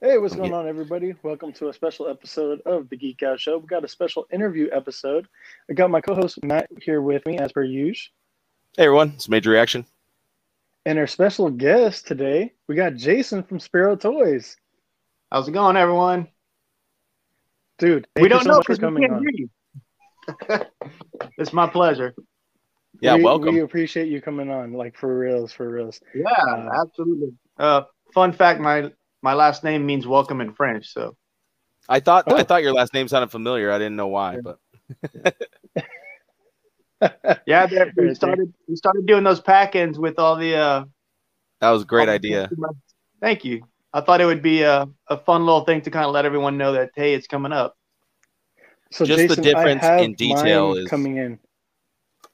Hey, what's going on, everybody? Welcome to a special episode of the Geek Out Show. We got a special interview episode. I got my co-host Matt here with me, as per usual. Hey everyone, it's Major Reaction. And our special guest today, we got Jason from Spero Toys. How's it going, everyone? Dude, we don't so know because we can't on. hear you. it's my pleasure. Yeah, we, welcome. We appreciate you coming on, like for reals, for reals. Yeah, uh, absolutely. Uh, fun fact: my my last name means welcome in French. So I thought oh. I thought your last name sounded familiar. I didn't know why, but yeah, we started we started doing those pack-ins with all the. uh That was a great idea. Thank you. I thought it would be a, a fun little thing to kind of let everyone know that hey, it's coming up. So just Jason, the difference in detail is coming in.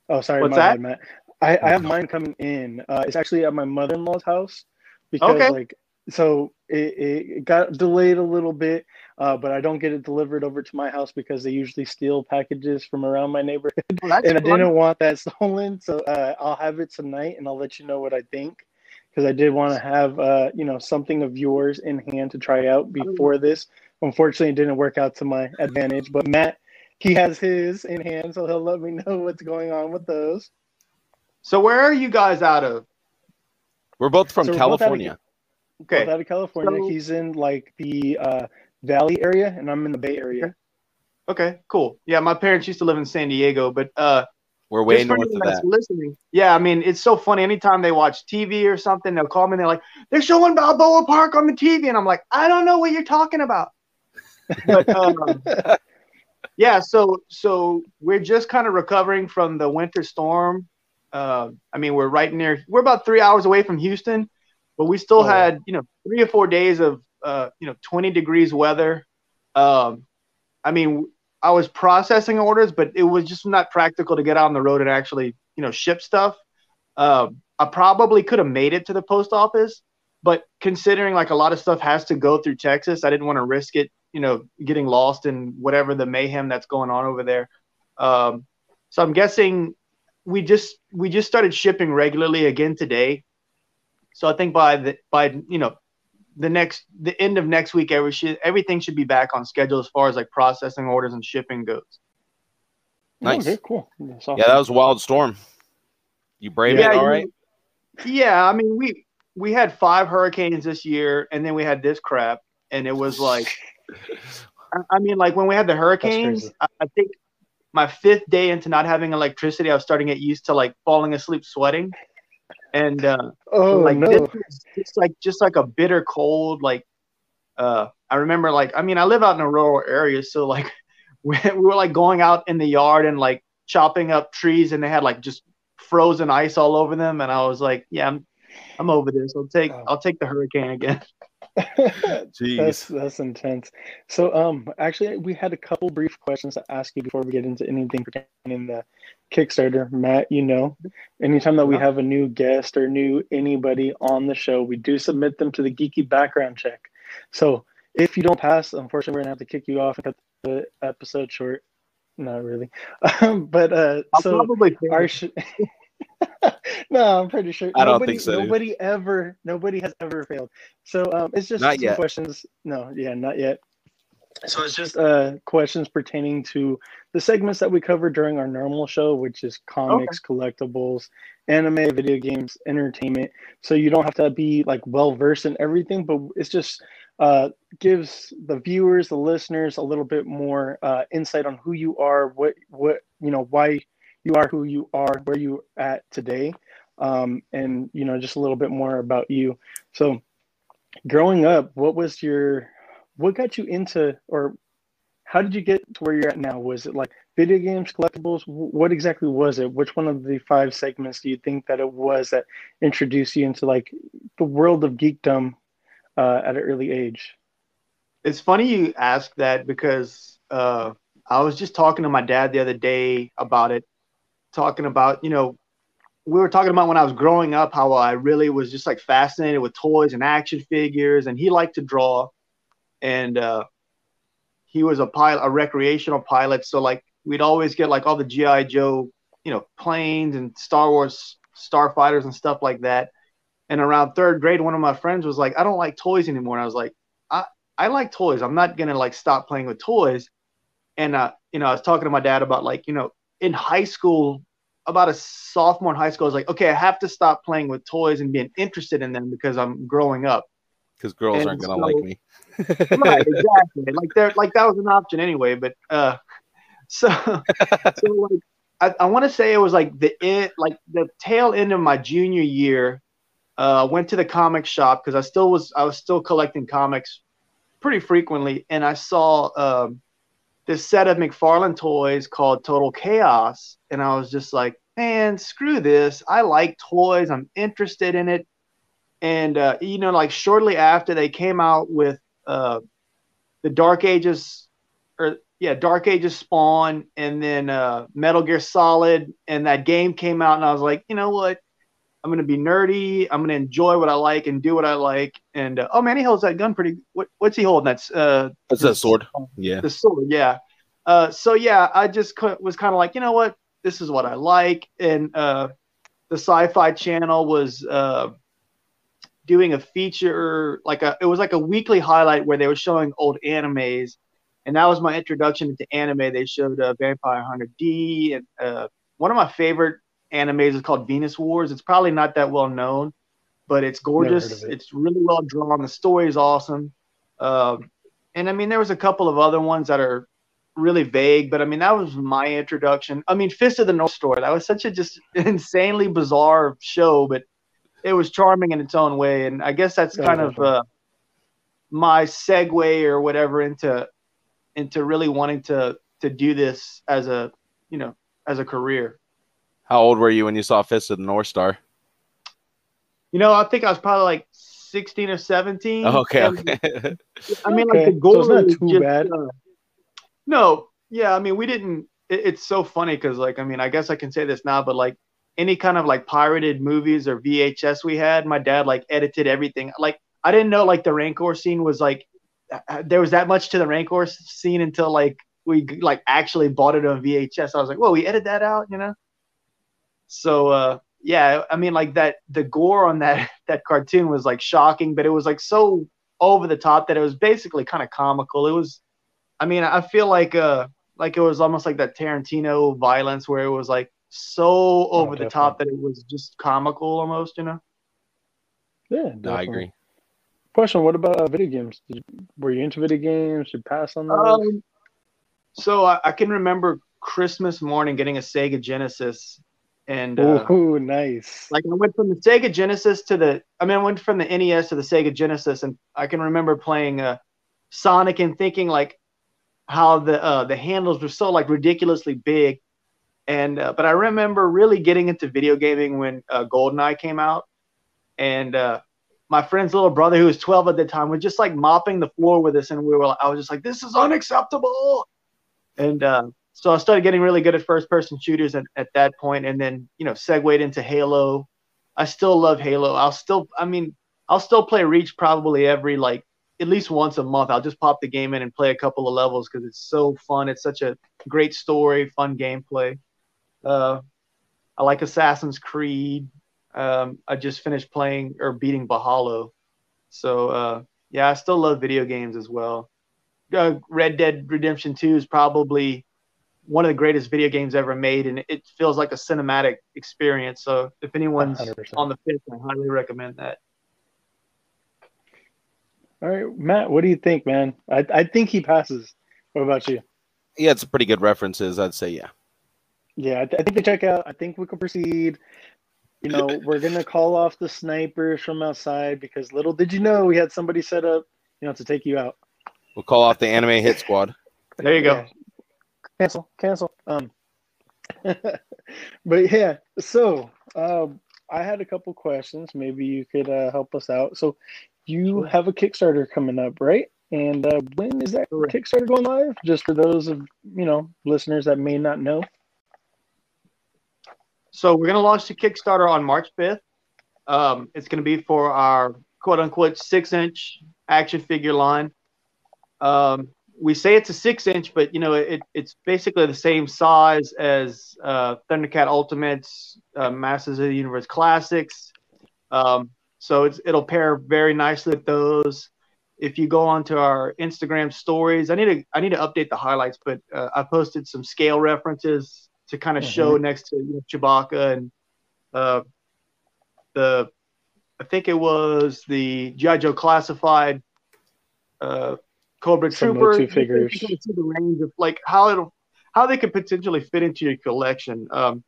Oh, sorry, What's that? Matt. I, I have mine coming in. Uh, it's actually at my mother-in-law's house because okay. like so it, it got delayed a little bit, uh, but I don't get it delivered over to my house because they usually steal packages from around my neighborhood, well, and I didn't want that stolen. So uh, I'll have it tonight, and I'll let you know what I think because I did want to have uh, you know something of yours in hand to try out before this. Unfortunately, it didn't work out to my advantage, but Matt he has his in hand, so he'll let me know what's going on with those. So where are you guys out of? We're both from so California. Both okay. Both out of California. So, He's in like the uh, Valley area, and I'm in the Bay Area. Okay, cool. Yeah, my parents used to live in San Diego, but uh, we're way north of that. Listening, yeah. I mean, it's so funny. Anytime they watch TV or something, they'll call me. and They're like, "They're showing Balboa Park on the TV," and I'm like, "I don't know what you're talking about." But um, yeah, so so we're just kind of recovering from the winter storm. Uh, I mean, we're right near. We're about three hours away from Houston, but we still oh. had you know three or four days of uh, you know 20 degrees weather. Um, I mean, I was processing orders, but it was just not practical to get out on the road and actually you know ship stuff. Um, I probably could have made it to the post office, but considering like a lot of stuff has to go through Texas, I didn't want to risk it you know getting lost in whatever the mayhem that's going on over there. Um, so I'm guessing we just we just started shipping regularly again today. So I think by the by you know the next the end of next week every should, everything should be back on schedule as far as like processing orders and shipping goes. Nice, okay, cool. Awesome. Yeah, that was a wild storm. You brave yeah, it all right? Yeah, I mean we we had five hurricanes this year, and then we had this crap, and it was like I mean, like when we had the hurricanes, I, I think my fifth day into not having electricity, I was starting to get used to like falling asleep sweating. And uh, oh like no, it's like just like a bitter cold. Like uh, I remember, like I mean, I live out in a rural area, so like we, we were like going out in the yard and like chopping up trees, and they had like just frozen ice all over them. And I was like, yeah, I'm I'm over this. I'll take oh. I'll take the hurricane again. that's that's intense. So, um, actually, we had a couple brief questions to ask you before we get into anything pertaining the Kickstarter. Matt, you know, anytime that we have a new guest or new anybody on the show, we do submit them to the geeky background check. So, if you don't pass, unfortunately, we're gonna have to kick you off and cut the episode short. Not really, um, but uh, I'll so probably our. Sh- no, I'm pretty sure. I don't nobody, think so. Nobody ever, nobody has ever failed. So um, it's just not yet. questions. No, yeah, not yet. So it's just uh, questions pertaining to the segments that we cover during our normal show, which is comics, okay. collectibles, anime, video games, entertainment. So you don't have to be like well versed in everything, but it's just uh, gives the viewers, the listeners, a little bit more uh, insight on who you are, what what you know, why you are who you are, where you at today, um, and you know just a little bit more about you. So, growing up, what was your, what got you into, or how did you get to where you're at now? Was it like video games, collectibles? What exactly was it? Which one of the five segments do you think that it was that introduced you into like the world of geekdom uh, at an early age? It's funny you ask that because uh, I was just talking to my dad the other day about it, talking about, you know, we were talking about when I was growing up how I really was just like fascinated with toys and action figures, and he liked to draw, and uh, he was a pilot, a recreational pilot. So like we'd always get like all the GI Joe, you know, planes and Star Wars starfighters and stuff like that. And around third grade, one of my friends was like, "I don't like toys anymore." And I was like, I I like toys. I'm not gonna like stop playing with toys. And uh, you know, I was talking to my dad about like, you know, in high school, about a sophomore in high school, I was like, okay, I have to stop playing with toys and being interested in them because I'm growing up. Because girls and aren't gonna so, like me. right, exactly. Like they're like that was an option anyway. But uh, so so like I, I want to say it was like the end, like the tail end of my junior year. Uh, went to the comic shop because I still was I was still collecting comics pretty frequently, and I saw um, this set of McFarlane toys called Total Chaos, and I was just like, man, screw this. I like toys. I'm interested in it. And uh, you know, like shortly after they came out with uh, the Dark Ages, or yeah, Dark Ages Spawn, and then uh, Metal Gear Solid, and that game came out, and I was like, you know what? I'm gonna be nerdy. I'm gonna enjoy what I like and do what I like. And uh, oh man, he holds that gun pretty. What, what's he holding? That's uh, that's a sword. Yeah, the sword. Yeah. Uh, so yeah, I just was kind of like, you know what? This is what I like. And uh, the Sci-Fi Channel was uh, doing a feature, like a it was like a weekly highlight where they were showing old animes, and that was my introduction into anime. They showed uh, Vampire Hunter D, and uh, one of my favorite animes is called Venus Wars. It's probably not that well known, but it's gorgeous. It. It's really well drawn. The story is awesome. Um, and I mean, there was a couple of other ones that are really vague, but I mean, that was my introduction. I mean, Fist of the North Star. That was such a just insanely bizarre show, but it was charming in its own way. And I guess that's kind of uh, my segue or whatever into into really wanting to to do this as a you know as a career. How old were you when you saw Fist of the North Star? You know, I think I was probably like 16 or 17. Oh, okay, okay. I mean, okay. like the goal so is too just, bad. Uh, no, yeah, I mean, we didn't. It, it's so funny because, like, I mean, I guess I can say this now, but like any kind of like pirated movies or VHS we had, my dad like edited everything. Like, I didn't know like the Rancor scene was like uh, uh, there was that much to the Rancor scene until like we like actually bought it on VHS. I was like, well, we edited that out, you know. So uh, yeah, I mean like that the gore on that that cartoon was like shocking, but it was like so over the top that it was basically kind of comical. It was I mean, I feel like uh like it was almost like that Tarantino violence where it was like so oh, over oh, the top that it was just comical almost, you know. Yeah, no, I agree. Question: What about uh, video games? Did, were you into video games? Did you pass on those? Um, so I, I, can remember Christmas morning getting a Sega Genesis and uh, oh, nice. Like I went from the Sega Genesis to the, I mean, I went from the NES to the Sega Genesis, and I can remember playing uh, Sonic and thinking like how the uh, the handles were so like ridiculously big, and uh, but I remember really getting into video gaming when uh, GoldenEye came out, and uh, my friend's little brother who was 12 at the time was just like mopping the floor with us, and we were, I was just like, this is unacceptable, and uh, so I started getting really good at first person shooters at, at that point, and then you know segued into Halo. I still love Halo. I'll still, I mean, I'll still play Reach probably every like at least once a month. I'll just pop the game in and play a couple of levels because it's so fun. It's such a great story, fun gameplay. Uh, I like Assassin's Creed. Um, I just finished playing or beating Valhalla. So uh, yeah, I still love video games as well. Uh, Red Dead Redemption 2 is probably one of the greatest video games ever made, and it feels like a cinematic experience. So if anyone's 100%. on the fence, I highly recommend that. All right, Matt, what do you think, man? I, I think he passes. What about you? Yeah, it's pretty good references. I'd say yeah. Yeah, I, th- I think we check out. I think we can proceed. You know, we're gonna call off the snipers from outside because little did you know we had somebody set up, you know, to take you out. We'll call off the anime hit squad. There you go. Yeah cancel, cancel. Um, but yeah, so um, I had a couple questions. Maybe you could uh, help us out. So you have a Kickstarter coming up, right? And uh, when is that Kickstarter going live? Just for those of you know listeners that may not know. So we're going to launch the Kickstarter on March 5th. Um, it's going to be for our quote unquote six inch action figure line. Um, we say it's a six inch, but you know it, it's basically the same size as uh, Thundercat Ultimates, uh, Masters of the Universe Classics. Um, so it'll pair very nicely with those. if you go onto our Instagram stories, I need to I need to update the highlights, but uh, I posted some scale references to kind of mm-hmm. show next to you know, Chewbacca and uh, the I think it was the GI Joe classified uh, Cobra some Trooper. Two figures. You can see the range of like how it'll how they could potentially fit into your collection. Um,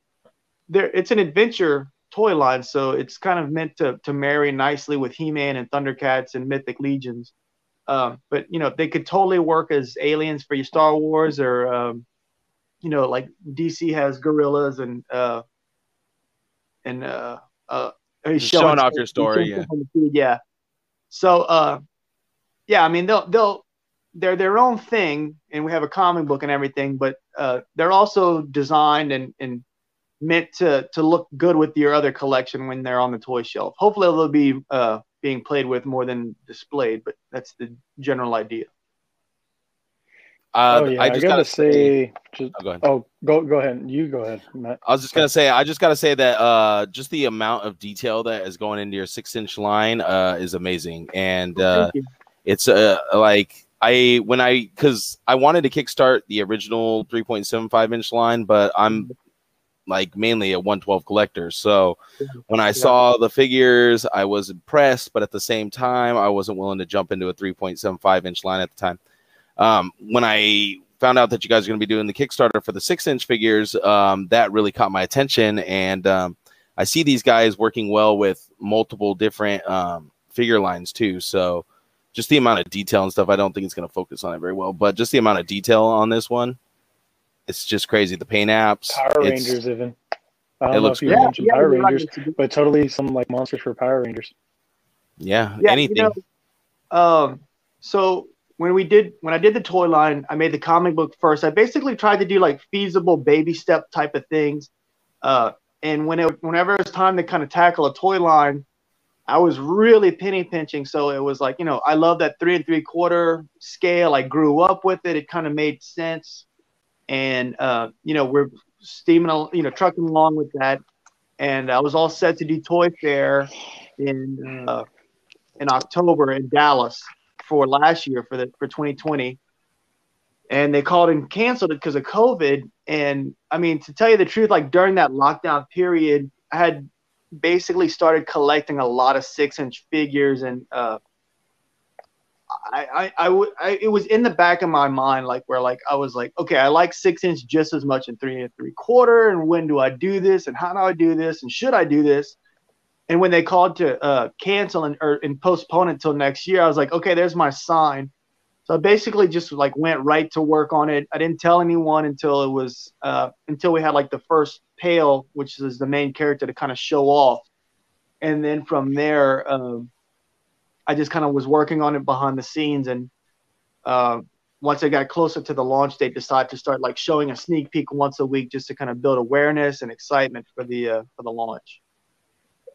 there, it's an adventure toy line, so it's kind of meant to to marry nicely with He-Man and Thundercats and Mythic Legions. Um, but you know, they could totally work as aliens for your Star Wars, or um, you know, like DC has gorillas and uh, and uh, uh, showing, showing off your story, yeah. yeah. So, uh, yeah, I mean, they'll they'll they're their own thing, and we have a comic book and everything, but uh, they're also designed and and meant to to look good with your other collection when they're on the toy shelf. Hopefully, they'll be uh, being played with more than displayed, but that's the general idea. Uh, oh yeah, I, just I gotta, gotta say, just, oh, go ahead. oh go go ahead. You go ahead, Matt. I was just gonna say, I just gotta say that uh, just the amount of detail that is going into your six inch line uh, is amazing, and uh, it's uh, like I when I because I wanted to kickstart the original 3.75 inch line, but I'm like mainly a 112 collector. So when I saw the figures, I was impressed, but at the same time, I wasn't willing to jump into a 3.75 inch line at the time. Um, when I found out that you guys are going to be doing the Kickstarter for the six inch figures, um, that really caught my attention. And um, I see these guys working well with multiple different um, figure lines too. So just the amount of detail and stuff, I don't think it's going to focus on it very well, but just the amount of detail on this one it's just crazy. The paint apps, Power Rangers, even. I don't know if you yeah, mentioned yeah, Power Rangers, but totally some like monsters for Power Rangers. Yeah, yeah anything. You know, um, so when we did when I did the toy line, I made the comic book first. I basically tried to do like feasible baby step type of things. Uh, and when it, whenever it was time to kind of tackle a toy line, I was really penny pinching. So it was like, you know, I love that three and three quarter scale. I grew up with it. It kind of made sense and uh, you know we're steaming, you know, trucking along with that. And I was all set to do Toy Fair in uh, in October in Dallas for last year for the for 2020, and they called and canceled it because of COVID. And I mean, to tell you the truth, like during that lockdown period, I had basically started collecting a lot of six inch figures and uh, I, I, I, w- I, it was in the back of my mind, like where like I was like, okay, I like six inch just as much in three and three quarter, and when do I do this, and how do I do this, and should I do this? And when they called to uh, cancel and or and postpone until next year, I was like, okay, there's my sign. So I basically just like went right to work on it. I didn't tell anyone until it was uh, until we had like the first pale, which is the main character to kind of show off, and then from there. Um, I just kind of was working on it behind the scenes, and uh, once I got closer to the launch date, decided to start like showing a sneak peek once a week just to kind of build awareness and excitement for the uh, for the launch.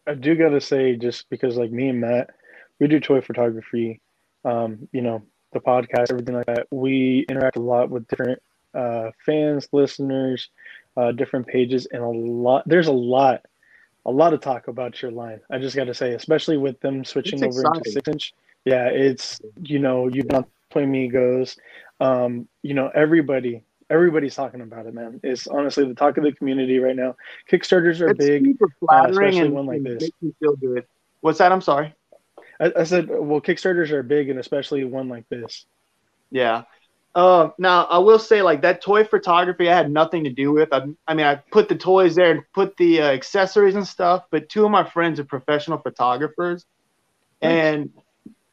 I do gotta say, just because like me and Matt, we do toy photography, um, you know, the podcast, everything like that. We interact a lot with different uh, fans, listeners, uh, different pages, and a lot. There's a lot a lot of talk about your line. I just got to say, especially with them switching over into six inch. Yeah, it's you know you've been on Play Me Goes. Um, you know everybody everybody's talking about it, man. It's honestly the talk of the community right now. Kickstarters are it's big, super flattering uh, especially and, one like this. Makes me feel good. What's that? I'm sorry. I, I said, well, Kickstarters are big, and especially one like this. Yeah, uh, now I will say like that toy photography I had nothing to do with. I, I mean, I put the toys there and put the uh, accessories and stuff, but two of my friends are professional photographers, and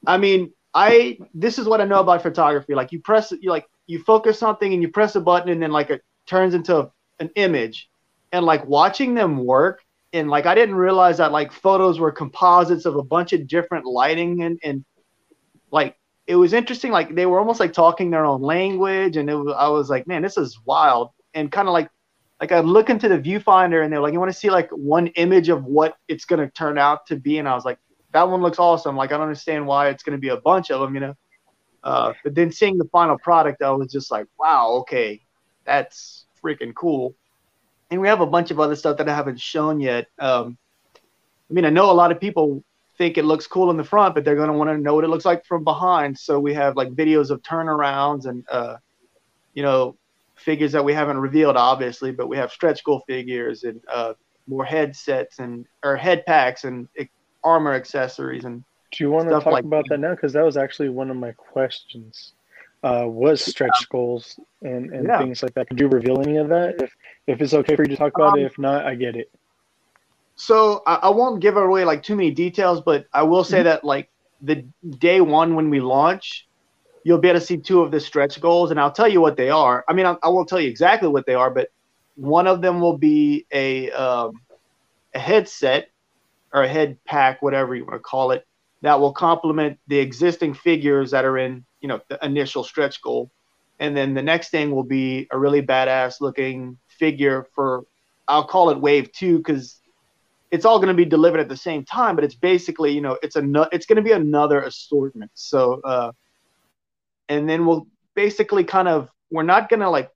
I mean, I this is what I know about photography. Like you press, you like you focus something and you press a button and then like it turns into an image, and like watching them work and like I didn't realize that like photos were composites of a bunch of different lighting and and like it was interesting. Like they were almost like talking their own language, and it was, I was like, man, this is wild. And kind of like, like I look into the viewfinder, and they're like, you want to see like one image of what it's gonna turn out to be, and I was like, that one looks awesome. Like I don't understand why it's gonna be a bunch of them, you know. Uh, but then seeing the final product, I was just like, wow, okay, that's freaking cool. And we have a bunch of other stuff that I haven't shown yet. Um, I mean, I know a lot of people think it looks cool in the front, but they're going to want to know what it looks like from behind. So we have like videos of turnarounds and, uh, you know, figures that we haven't revealed, obviously, but we have stretch goal figures and uh, more headsets and or head packs and armor accessories and. Do you want to talk like about that now? Because that was actually one of my questions. Uh, was stretch goals and, and yeah. things like that. Could you reveal any of that? If if it's okay for you to talk about um, it, if not, I get it. So I, I, won't give away like too many details, but I will say mm-hmm. that like the day one when we launch, you'll be able to see two of the stretch goals, and I'll tell you what they are. I mean, I, I won't tell you exactly what they are, but one of them will be a um, a headset or a head pack, whatever you want to call it, that will complement the existing figures that are in you know the initial stretch goal, and then the next thing will be a really badass looking figure for I'll call it wave two because it's all going to be delivered at the same time, but it's basically, you know, it's a it's going to be another assortment. So, uh, and then we'll basically kind of we're not going to like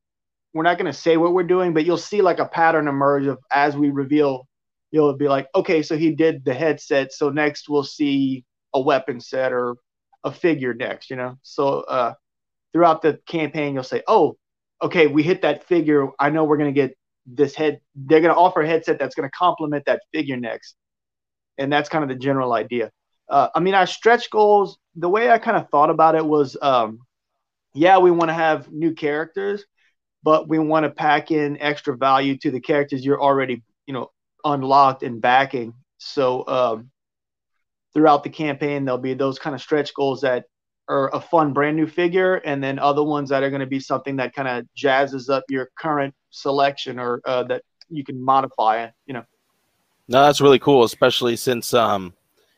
we're not going to say what we're doing, but you'll see like a pattern emerge of as we reveal. You'll be like, okay, so he did the headset. So next we'll see a weapon set or a figure next. You know, so uh, throughout the campaign you'll say, oh, okay, we hit that figure. I know we're going to get this head they're going to offer a headset that's going to complement that figure next and that's kind of the general idea uh, i mean our stretch goals the way i kind of thought about it was um, yeah we want to have new characters but we want to pack in extra value to the characters you're already you know unlocked and backing. So um, throughout the campaign there'll be those kind of stretch goals that are a fun brand new figure and then other ones that are going to be something that kind of jazzes up your current selection or uh, that you can modify you know. No that's really cool especially since um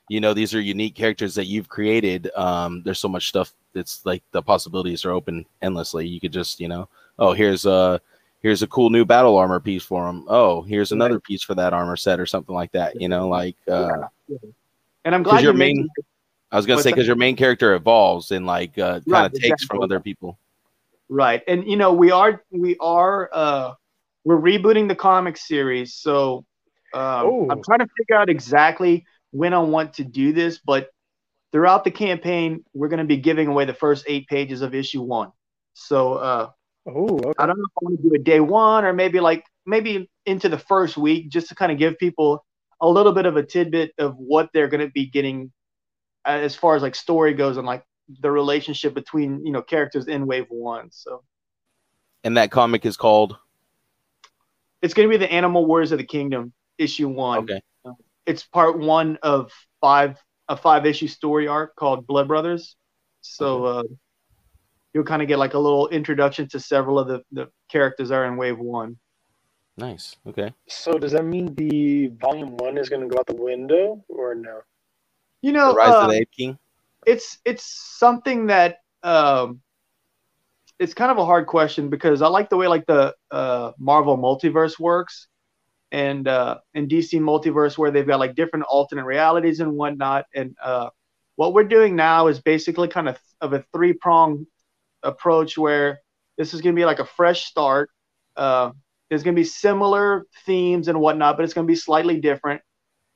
you know these are unique characters that you've created. Um there's so much stuff it's like the possibilities are open endlessly. You could just you know oh here's a here's a cool new battle armor piece for him. oh here's another piece for that armor set or something like that you know like uh and i'm glad you're making I was gonna say because your main character evolves and like uh, kind right, of takes exactly. from other people. Right, and you know we are we are uh, we're rebooting the comic series, so um, I'm trying to figure out exactly when I want to do this, but throughout the campaign, we're going to be giving away the first eight pages of issue one. So uh, oh, okay. I don't know if I want to do a day one or maybe like maybe into the first week just to kind of give people a little bit of a tidbit of what they're going to be getting as far as like story goes and like the relationship between you know characters in Wave One. So, and that comic is called. It's going to be the Animal Warriors of the Kingdom issue one. Okay. It's part one of five a five issue story arc called Blood Brothers. So okay. uh, you'll kind of get like a little introduction to several of the, the characters that are in Wave One. Nice. Okay. So does that mean the volume one is going to go out the window or no? You know, the Rise uh, of the Ape King. It's it's something that um, it's kind of a hard question because I like the way like the uh, Marvel multiverse works, and uh, in DC multiverse where they've got like different alternate realities and whatnot. And uh, what we're doing now is basically kind of of a three prong approach where this is going to be like a fresh start. Uh, there's going to be similar themes and whatnot, but it's going to be slightly different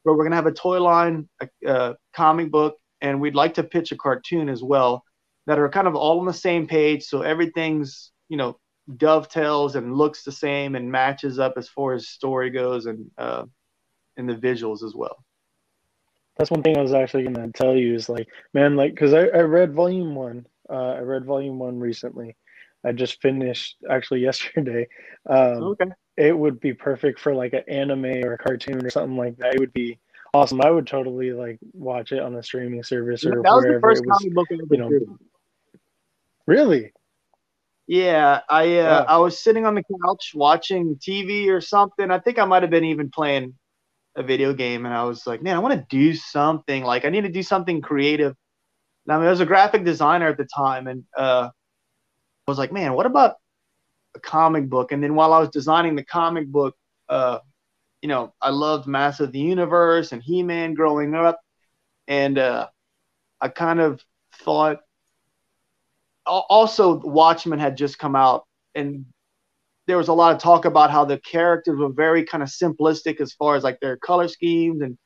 but we're going to have a toy line, a, a comic book, and we'd like to pitch a cartoon as well that are kind of all on the same page. So everything's, you know, dovetails and looks the same and matches up as far as story goes and, uh, and the visuals as well. That's one thing I was actually going to tell you is like, man, like, cause I, I read volume one, uh, I read volume one recently. I just finished actually yesterday. Um, okay it would be perfect for like an anime or a cartoon or something like that. It would be awesome. I would totally like watch it on a streaming service or that was the first was, comic book I ever you know, Really? Yeah, I uh, yeah. I was sitting on the couch watching TV or something. I think I might have been even playing a video game, and I was like, man, I want to do something. Like, I need to do something creative. I mean, I was a graphic designer at the time, and uh, I was like, man, what about a comic book. And then while I was designing the comic book, uh, you know, I loved Master of the Universe and He Man growing up. And uh, I kind of thought also Watchmen had just come out and there was a lot of talk about how the characters were very kind of simplistic as far as like their color schemes and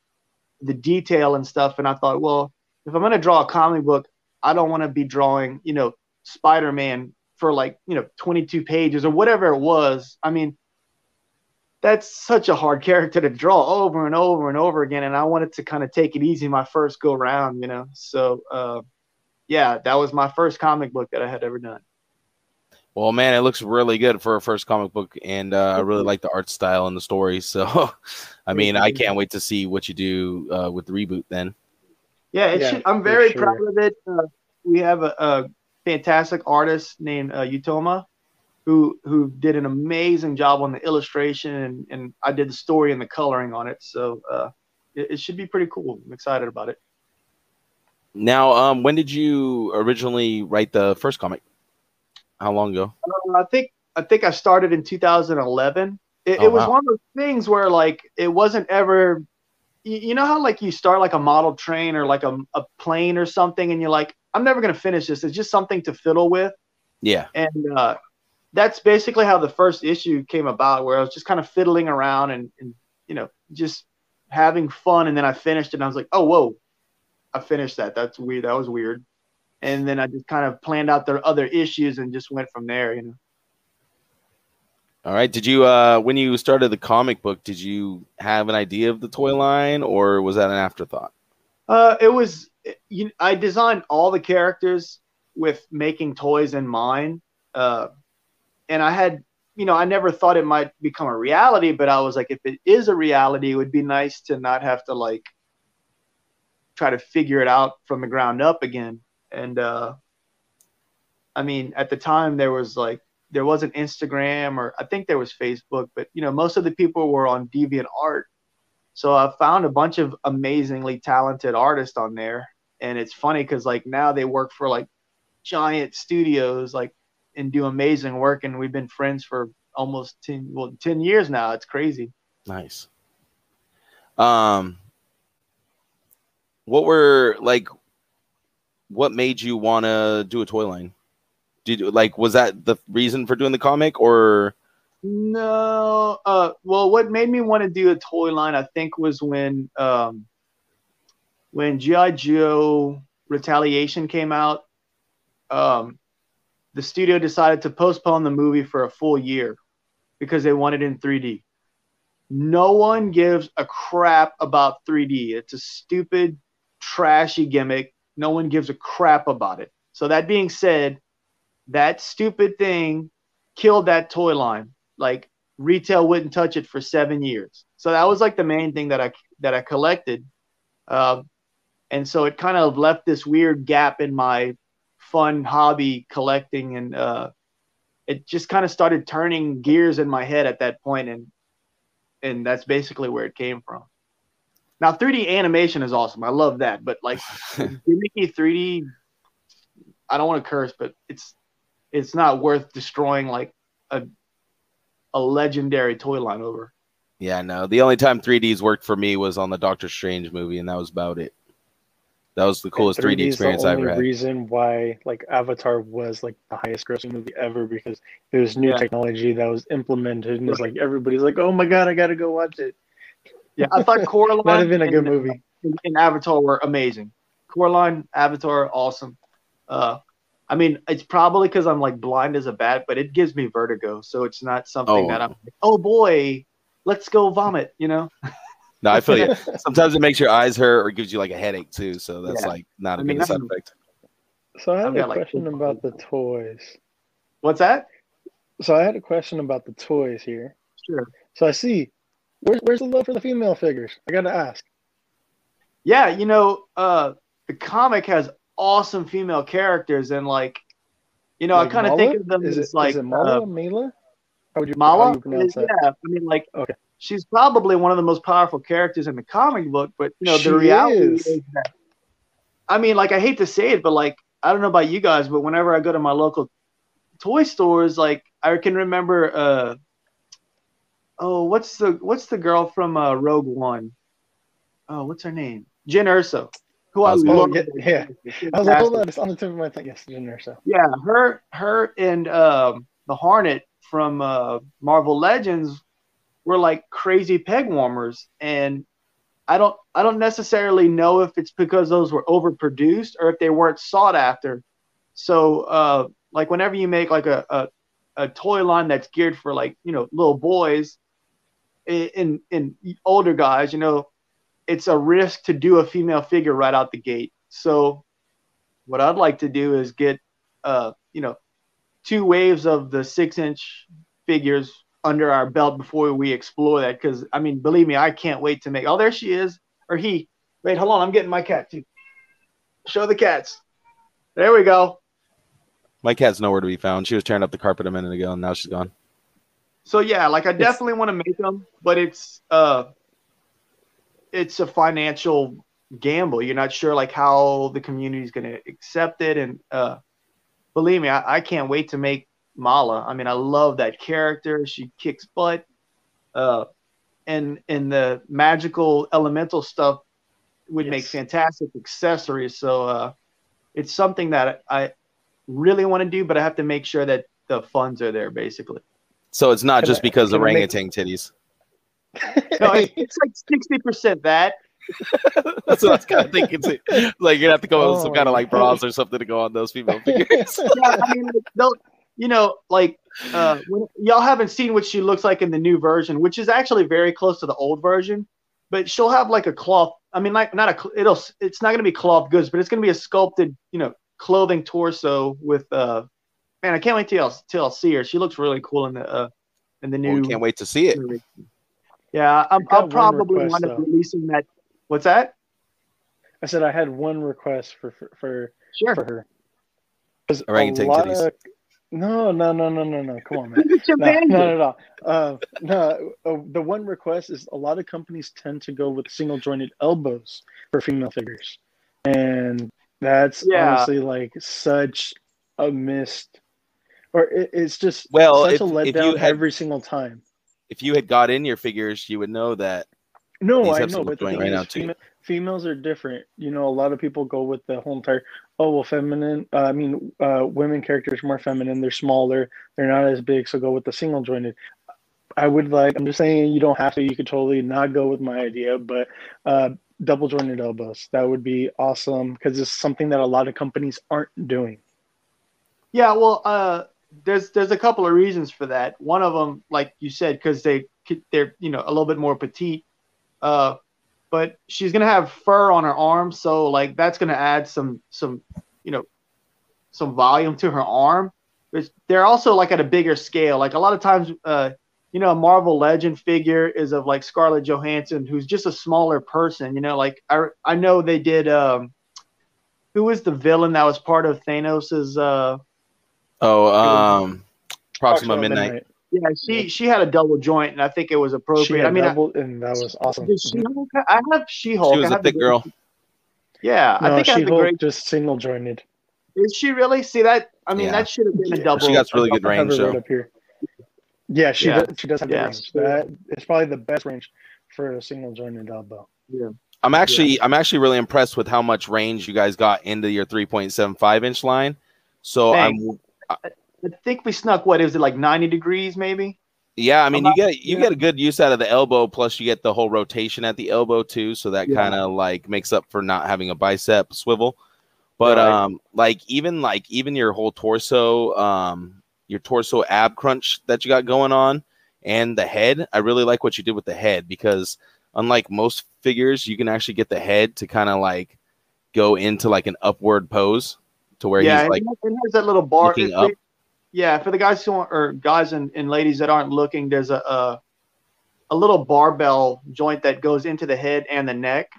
the detail and stuff. And I thought, well, if I'm going to draw a comic book, I don't want to be drawing, you know, Spider Man for like, you know, 22 pages or whatever it was. I mean, that's such a hard character to draw over and over and over again. And I wanted to kind of take it easy my first go round, you know. So, uh, yeah, that was my first comic book that I had ever done. Well, man, it looks really good for a first comic book, and uh, I really like the art style and the story. So, I mean, I can't wait to see what you do uh, with the reboot. Then, yeah, yeah should, I'm very sure. proud of it. Uh, we have a, a, fantastic artist named uh, Utoma, who who did an amazing job on the illustration, and, and I did the story and the coloring on it. So, uh, it, it should be pretty cool. I'm excited about it. Now, um, when did you originally write the first comic? How long ago? Uh, I think I think I started in 2011. It, oh, it was wow. one of those things where like it wasn't ever. You, know how like you start like a model train or like a, a plane or something, and you're like, I'm never gonna finish this. It's just something to fiddle with. Yeah. And uh, that's basically how the first issue came about, where I was just kind of fiddling around and, and you know just having fun, and then I finished it, and I was like, oh whoa, I finished that. That's weird. That was weird and then I just kind of planned out their other issues and just went from there, you know. All right. Did you uh when you started the comic book, did you have an idea of the toy line or was that an afterthought? Uh it was you I designed all the characters with making toys in mind. Uh and I had you know, I never thought it might become a reality, but I was like if it is a reality, it would be nice to not have to like try to figure it out from the ground up again and uh, I mean, at the time there was like there wasn't Instagram or I think there was Facebook, but you know, most of the people were on Deviant Art. So I found a bunch of amazingly talented artists on there, and it's funny because like now they work for like giant studios, like and do amazing work, and we've been friends for almost ten well ten years now. It's crazy. Nice. Um, what were like what made you want to do a toy line? Did like was that the reason for doing the comic or? No. Uh, well, what made me want to do a toy line, I think, was when um, when GI Joe Retaliation came out. Um, the studio decided to postpone the movie for a full year because they wanted it in 3D. No one gives a crap about 3D. It's a stupid, trashy gimmick no one gives a crap about it. So that being said, that stupid thing killed that toy line. Like retail wouldn't touch it for seven years. So that was like the main thing that I that I collected, uh, and so it kind of left this weird gap in my fun hobby collecting, and uh, it just kind of started turning gears in my head at that point, and and that's basically where it came from. Now, 3D animation is awesome. I love that. But like gimmicky 3D, I don't want to curse, but it's it's not worth destroying like a a legendary toy line over. Yeah, no. The only time 3Ds worked for me was on the Doctor Strange movie, and that was about it. That was the coolest 3D, 3D experience I ever had. Reason why like Avatar was like the highest grossing movie ever because there was new yeah. technology that was implemented, and it's like everybody's like, "Oh my god, I got to go watch it." Yeah, I thought Coraline. That'd have been a good movie. And, Avatar were amazing. Coraline, Avatar, awesome. Uh, I mean, it's probably because I'm like blind as a bat, but it gives me vertigo, so it's not something oh. that I'm like, oh boy, let's go vomit, you know. No, I feel you. Sometimes it makes your eyes hurt or gives you like a headache too, so that's yeah. like not a I mean, good side effect. So I have a question like, about the toys. What's that? So I had a question about the toys here. Sure. So I see Where's where's the love for the female figures? I gotta ask. Yeah, you know, uh, the comic has awesome female characters, and like, you know, like I kind of think of them is as it, like is Mala, uh, Mila. How would you, Mala? You is, yeah, I mean, like, okay. she's probably one of the most powerful characters in the comic book, but you know, she the reality is. is that. I mean, like, I hate to say it, but like, I don't know about you guys, but whenever I go to my local toy stores, like, I can remember. uh oh, what's the what's the girl from uh, Rogue One? Oh, what's her name? Jyn Erso. Who I, I love. Yeah, yeah. I was like, hold on, it's on the tip of my thing. Yes, Jyn Erso. Yeah, her, her, and um, the Hornet from uh, Marvel Legends were like crazy peg warmers, and I don't I don't necessarily know if it's because those were overproduced or if they weren't sought after. So uh, like whenever you make like a, a, a toy line that's geared for like you know little boys and and older guys, you know, it's a risk to do a female figure right out the gate. So what I'd like to do is get uh you know two waves of the six inch figures under our belt before we explore that. Because I mean, believe me, I can't wait to make. Oh, there she is, or he. Wait, hold on, I'm getting my cat too. Show the cats. There we go. My cat's nowhere to be found. She was tearing up the carpet a minute ago, and now she's gone. So yeah, like I definitely want to make them, but it's uh, it's a financial gamble. You're not sure like how the community is going to accept it, and uh, believe me, I, I can't wait to make Mala. I mean, I love that character. She kicks butt. Uh, and and the magical elemental stuff would yes. make fantastic accessories. So uh, it's something that I really want to do, but I have to make sure that the funds are there, basically. So it's not just because of orangutan make... titties. No, it's like sixty percent that. That's what I was kind of thinking. Too. Like you have to come up with some kind of like bras or something to go on those female figures. yeah, I mean, they'll you know, like uh, when, y'all haven't seen what she looks like in the new version, which is actually very close to the old version. But she'll have like a cloth. I mean, like not a. It'll. It's not going to be cloth goods, but it's going to be a sculpted, you know, clothing torso with. uh Man, I can't wait till I'll, till I'll see her. She looks really cool in the uh in the new. Well, can't wait to see it. Yeah, I'm, I'll probably request, wind up releasing that. What's that? I said I had one request for for for, sure. for her. Orangutan titties. Of, no, no, no, no, no, no. Come on, man. no, no, no, no. Uh, no uh, the one request is a lot of companies tend to go with single jointed elbows for female figures. And that's yeah. honestly like such a missed, or it, it's just well, such if, a letdown had, every single time. If you had got in your figures, you would know that. No, I know, but the thing right is, female, females are different. You know, a lot of people go with the whole entire oh well, feminine. Uh, I mean, uh, women characters are more feminine. They're smaller. They're not as big. So go with the single jointed. I would like. I'm just saying you don't have to. You could totally not go with my idea, but uh, double jointed elbows that would be awesome because it's something that a lot of companies aren't doing. Yeah, well, uh, there's there's a couple of reasons for that. One of them, like you said, because they they're you know a little bit more petite. Uh, but she's gonna have fur on her arm, so like that's gonna add some some you know some volume to her arm. But they're also like at a bigger scale. Like a lot of times, uh, you know, a Marvel Legend figure is of like Scarlett Johansson, who's just a smaller person. You know, like I I know they did. Um, who was the villain that was part of Thanos's? Uh, oh, um, Proxima Midnight. Midnight. Yeah, she she had a double joint, and I think it was appropriate. I mean, double, I, and that was awesome. She-Hulk, I have She-Hulk. She was a thick girl. Yeah, no, I think She-Hulk I great. Just single jointed. Is she really? See that? I mean, yeah. that should have been a double. She got really good range. Right up here. Yeah, she yeah. does. She does have yeah. range. That it's probably the best range for a single jointed elbow. Yeah. I'm actually I'm actually really impressed with how much range you guys got into your 3.75 inch line. So Thanks. I'm I think we snuck what is it like 90 degrees maybe? Yeah, I mean you get you yeah. get a good use out of the elbow, plus you get the whole rotation at the elbow too, so that yeah. kind of like makes up for not having a bicep swivel. But right. um, like even like even your whole torso, um, your torso ab crunch that you got going on, and the head, I really like what you did with the head because unlike most figures, you can actually get the head to kind of like go into like an upward pose to where yeah, he's like and there's that little bar looking up yeah, for the guys who aren't, or guys and, and ladies that aren't looking, there's a, a, a little barbell joint that goes into the head and the neck.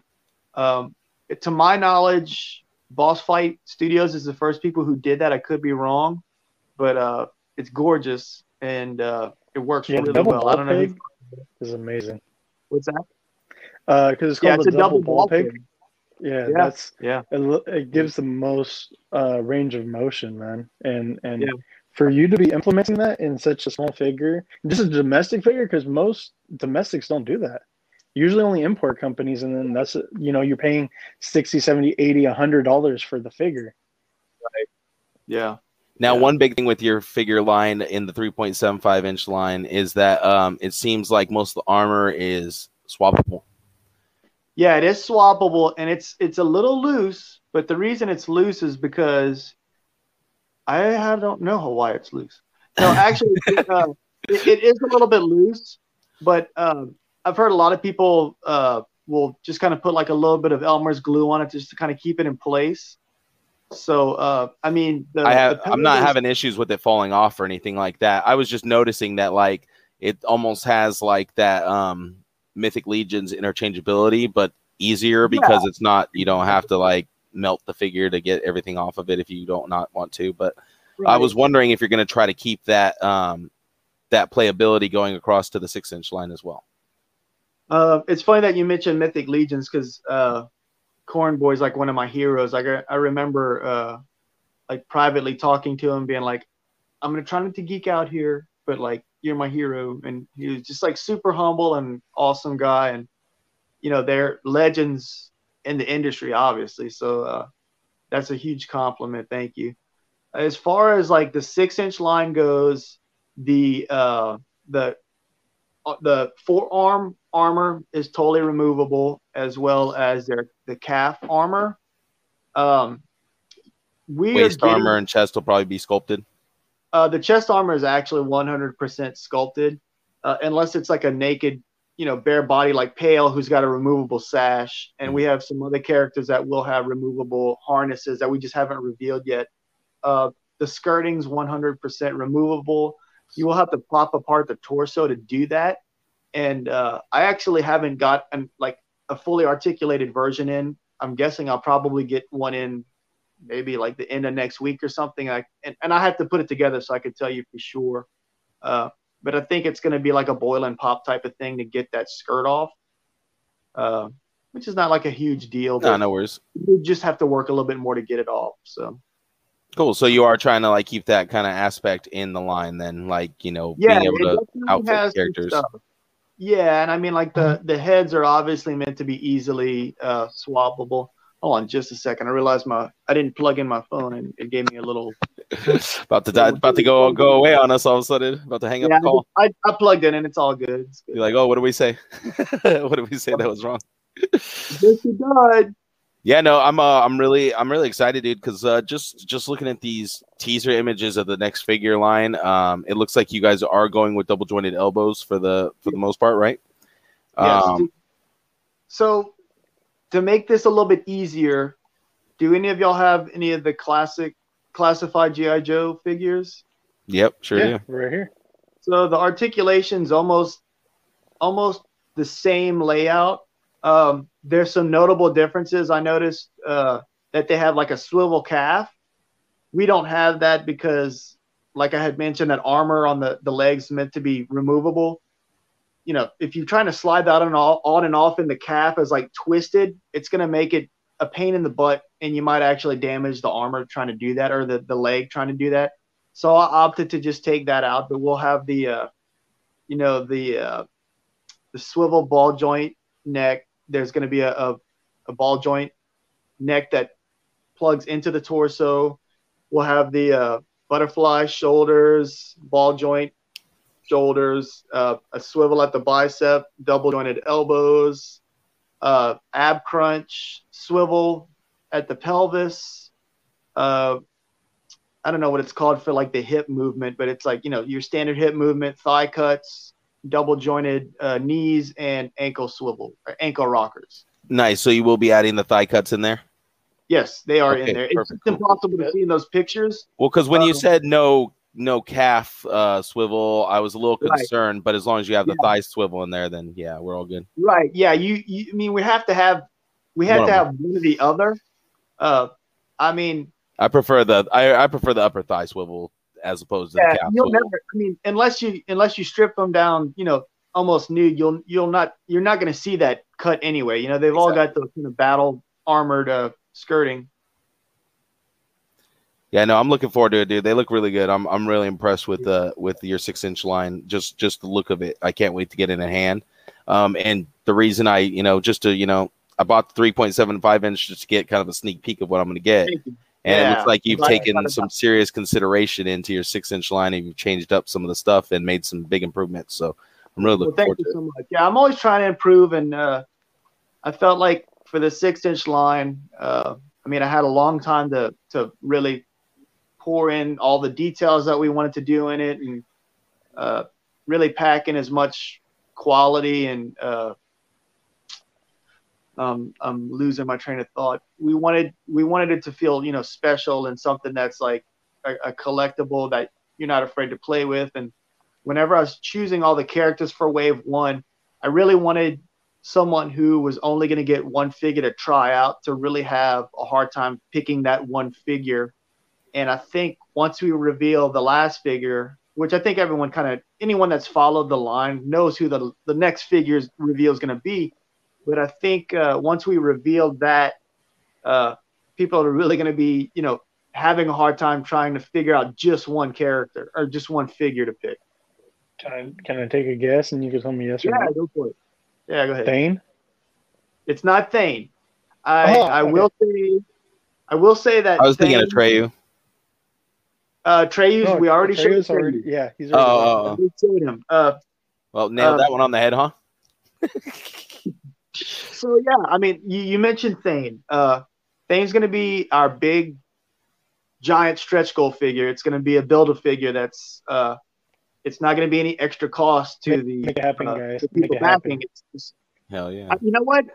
Um, to my knowledge, Boss Fight Studios is the first people who did that. I could be wrong, but uh, it's gorgeous and uh, it works yeah, really well. I don't know. If is amazing. What's that? Because uh, it's called yeah, it's a double, double ball peg. peg. Yeah, yeah, that's yeah. It, it gives the most uh, range of motion, man, and and yeah for you to be implementing that in such a small figure, just a domestic figure, because most domestics don't do that. Usually only import companies, and then that's, you know, you're paying 60, 70, 80, $100 for the figure. Right. Yeah. Now, yeah. one big thing with your figure line in the 3.75 inch line is that um, it seems like most of the armor is swappable. Yeah, it is swappable, and it's it's a little loose. But the reason it's loose is because I, don't know why it's loose. No, actually, uh, it, it is a little bit loose, but um, I've heard a lot of people uh, will just kind of put like a little bit of Elmer's glue on it just to kind of keep it in place. So, uh, I mean, the, I have, I'm not having issues with it falling off or anything like that. I was just noticing that like it almost has like that um, Mythic Legions interchangeability, but easier because yeah. it's not you don't have to like melt the figure to get everything off of it if you don't not want to. But right. I was wondering if you're going to try to keep that um, that playability going across to the six inch line as well. Uh, it's funny that you mentioned Mythic Legions because uh, Corn Boy's like one of my heroes. Like I, I remember uh, like privately talking to him, being like, "I'm gonna try not to geek out here, but like you're my hero," and he was just like super humble and awesome guy, and you know they're legends in the industry, obviously. So uh, that's a huge compliment. Thank you. As far as like the six inch line goes, the uh, the uh, the forearm armor is totally removable, as well as their the calf armor. Um, we waist getting, armor and chest will probably be sculpted. Uh, the chest armor is actually 100% sculpted, uh, unless it's like a naked, you know, bare body like Pale, who's got a removable sash, and we have some other characters that will have removable harnesses that we just haven't revealed yet. Uh, the skirting's 100% removable. You will have to pop apart the torso to do that, and uh, I actually haven't got an, like a fully articulated version in. I'm guessing I'll probably get one in maybe like the end of next week or something. I and, and I have to put it together so I can tell you for sure. Uh, but I think it's going to be like a boil and pop type of thing to get that skirt off, uh, which is not like a huge deal. No, no worries. You just have to work a little bit more to get it off. So cool. So you are trying to like keep that kind of aspect in the line, then, like you know, yeah, being able to outfit characters. Yeah, and I mean, like the the heads are obviously meant to be easily uh, swappable. Hold on, just a second. I realized my I didn't plug in my phone, and it gave me a little about to die, about to go go away on us all of a sudden. About to hang up the call. I, I plugged in, and it's all good. It's good. You're like, oh, what did we say? what did we say that was wrong? You died. Yeah, no, I'm uh, I'm really I'm really excited, dude, because uh, just just looking at these teaser images of the next figure line, um, it looks like you guys are going with double jointed elbows for the for the most part, right? Yes. Um, so to make this a little bit easier, do any of y'all have any of the classic classified GI Joe figures? Yep, sure yeah, do. Right here. So the articulation's almost almost the same layout um, there's some notable differences. I noticed uh, that they have like a swivel calf. We don't have that because, like I had mentioned, that armor on the, the legs meant to be removable. You know, if you're trying to slide that on, all, on and off in the calf as like twisted, it's going to make it a pain in the butt and you might actually damage the armor trying to do that or the, the leg trying to do that. So I opted to just take that out, but we'll have the, uh, you know, the, uh, the swivel ball joint neck there's going to be a, a, a, ball joint neck that plugs into the torso. We'll have the uh, butterfly shoulders, ball joint shoulders, uh, a swivel at the bicep, double jointed elbows, uh, ab crunch, swivel at the pelvis. Uh, I don't know what it's called for like the hip movement, but it's like, you know, your standard hip movement, thigh cuts, double jointed uh, knees and ankle swivel or ankle rockers. Nice. So you will be adding the thigh cuts in there. Yes, they are okay, in there. Perfect. It's impossible to see in those pictures. Well, because when um, you said no, no calf uh, swivel, I was a little concerned. Right. But as long as you have the yeah. thigh swivel in there, then yeah, we're all good. Right. Yeah. You. you I mean, we have to have. We have one to have one or the other. Uh, I mean. I prefer the I, I prefer the upper thigh swivel as opposed to yeah, You'll never. I mean, unless you unless you strip them down, you know, almost nude, you'll you'll not you're not going to see that cut anyway. You know, they've exactly. all got the kind of battle armored uh, skirting. Yeah, no, I'm looking forward to it, dude. They look really good. I'm I'm really impressed with the uh, with your six inch line. Just just the look of it. I can't wait to get it in hand. Um, and the reason I, you know, just to you know, I bought the 3.75 inch just to get kind of a sneak peek of what I'm going to get. And yeah. it looks like you've taken some serious consideration into your six inch line and you've changed up some of the stuff and made some big improvements. So I'm really looking well, thank you so much. Yeah, I'm always trying to improve and uh, I felt like for the six inch line, uh, I mean, I had a long time to to really pour in all the details that we wanted to do in it, and uh, really pack in as much quality and uh, um, I'm losing my train of thought. We wanted we wanted it to feel you know special and something that's like a, a, collectible that you're not afraid to play with. And whenever I was choosing all the characters for Wave One, I really wanted someone who was only going to get one figure to try out to really have a hard time picking that one figure. And I think once we reveal the last figure, which I think everyone kind of anyone that's followed the line knows who the the next figure's reveal is going to be but I think uh, once we reveal that, uh, people are really going to be, you know, having a hard time trying to figure out just one character or just one figure to pick. Can I, can I take a guess and you can tell me yes yeah, or no? Yeah, go for it. Yeah, go ahead. Thane? It's not Thane. I, oh, I okay. will say I will say that I was Thane, thinking of Treyu. Uh Treyu's no, we already Treyu's showed already, yeah, he's already oh, oh, oh. showed him. Uh well nailed um, that one on the head, huh? so yeah, I mean, you, you mentioned Thane. Uh, Thane's going to be our big, giant stretch goal figure. It's going to be a build a figure that's. Uh, it's not going to be any extra cost to make, the make it happen, uh, guys. people backing. Hell yeah! You know what?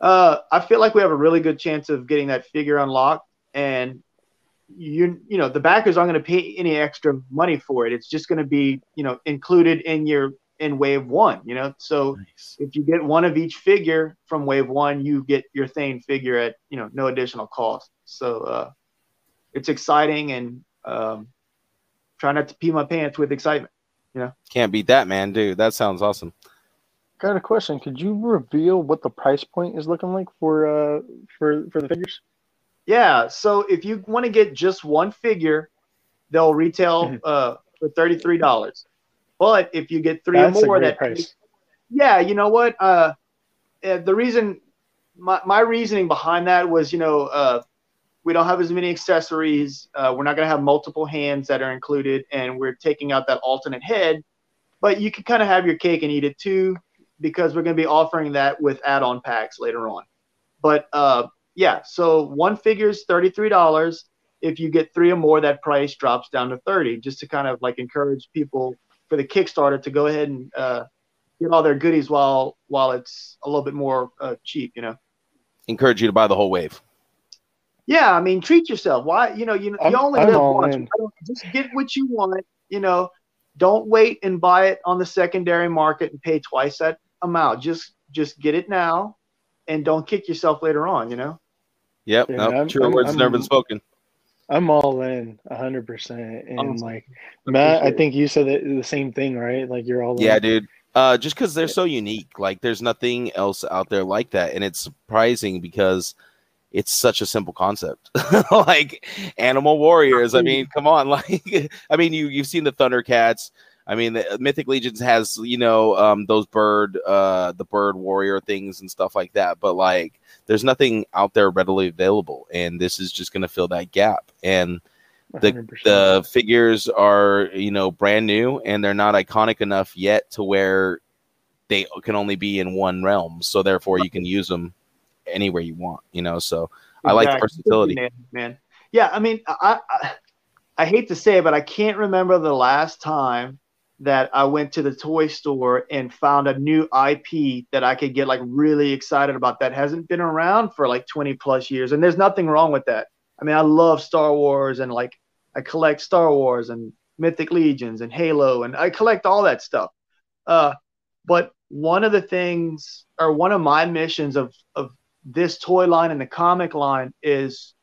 Uh, I feel like we have a really good chance of getting that figure unlocked, and you you know the backers aren't going to pay any extra money for it. It's just going to be you know included in your in wave one, you know. So nice. if you get one of each figure from wave one, you get your Thane figure at you know no additional cost. So uh, it's exciting and um, try not to pee my pants with excitement. You know, can't beat that, man, dude. That sounds awesome. Got a question. Could you reveal what the price point is looking like for uh for for the figures? Yeah. So if you want to get just one figure, they'll retail mm-hmm. uh for thirty three dollars. But if you get three That's or more, that price. yeah, you know what? Uh, eh, the reason my, my reasoning behind that was, you know, uh, we don't have as many accessories. Uh, we're not going to have multiple hands that are included, and we're taking out that alternate head. But you can kind of have your cake and eat it too, because we're going to be offering that with add-on packs later on. But uh, yeah, so one figure is thirty-three dollars. If you get three or more, that price drops down to thirty, just to kind of like encourage people for the Kickstarter to go ahead and uh, get all their goodies while while it's a little bit more uh, cheap. You know, encourage you to buy the whole wave. Yeah, I mean, treat yourself. Why, you know, you, you only I'm live once. Just get what you want. You know, don't wait and buy it on the secondary market and pay twice that amount. Just just get it now, and don't kick yourself later on. You know. Yep. Yeah, nope, true I'm, words I'm, never been spoken. I'm all in hundred percent. And awesome. like Matt, I think you said the same thing, right? Like you're all Yeah, in. dude. Uh, just because they're so unique. Like there's nothing else out there like that. And it's surprising because it's such a simple concept. like animal warriors. I mean, come on. Like I mean you you've seen the Thundercats. I mean, the Mythic Legions has you know um, those bird, uh, the bird warrior things and stuff like that. But like, there's nothing out there readily available, and this is just going to fill that gap. And the 100%. the figures are you know brand new, and they're not iconic enough yet to where they can only be in one realm. So therefore, you can use them anywhere you want. You know, so exactly. I like the versatility, man. Yeah, I mean, I, I I hate to say it, but I can't remember the last time that I went to the toy store and found a new IP that I could get like really excited about that hasn't been around for like 20 plus years. And there's nothing wrong with that. I mean, I love Star Wars and like I collect Star Wars and Mythic Legions and Halo and I collect all that stuff. Uh, but one of the things or one of my missions of, of this toy line and the comic line is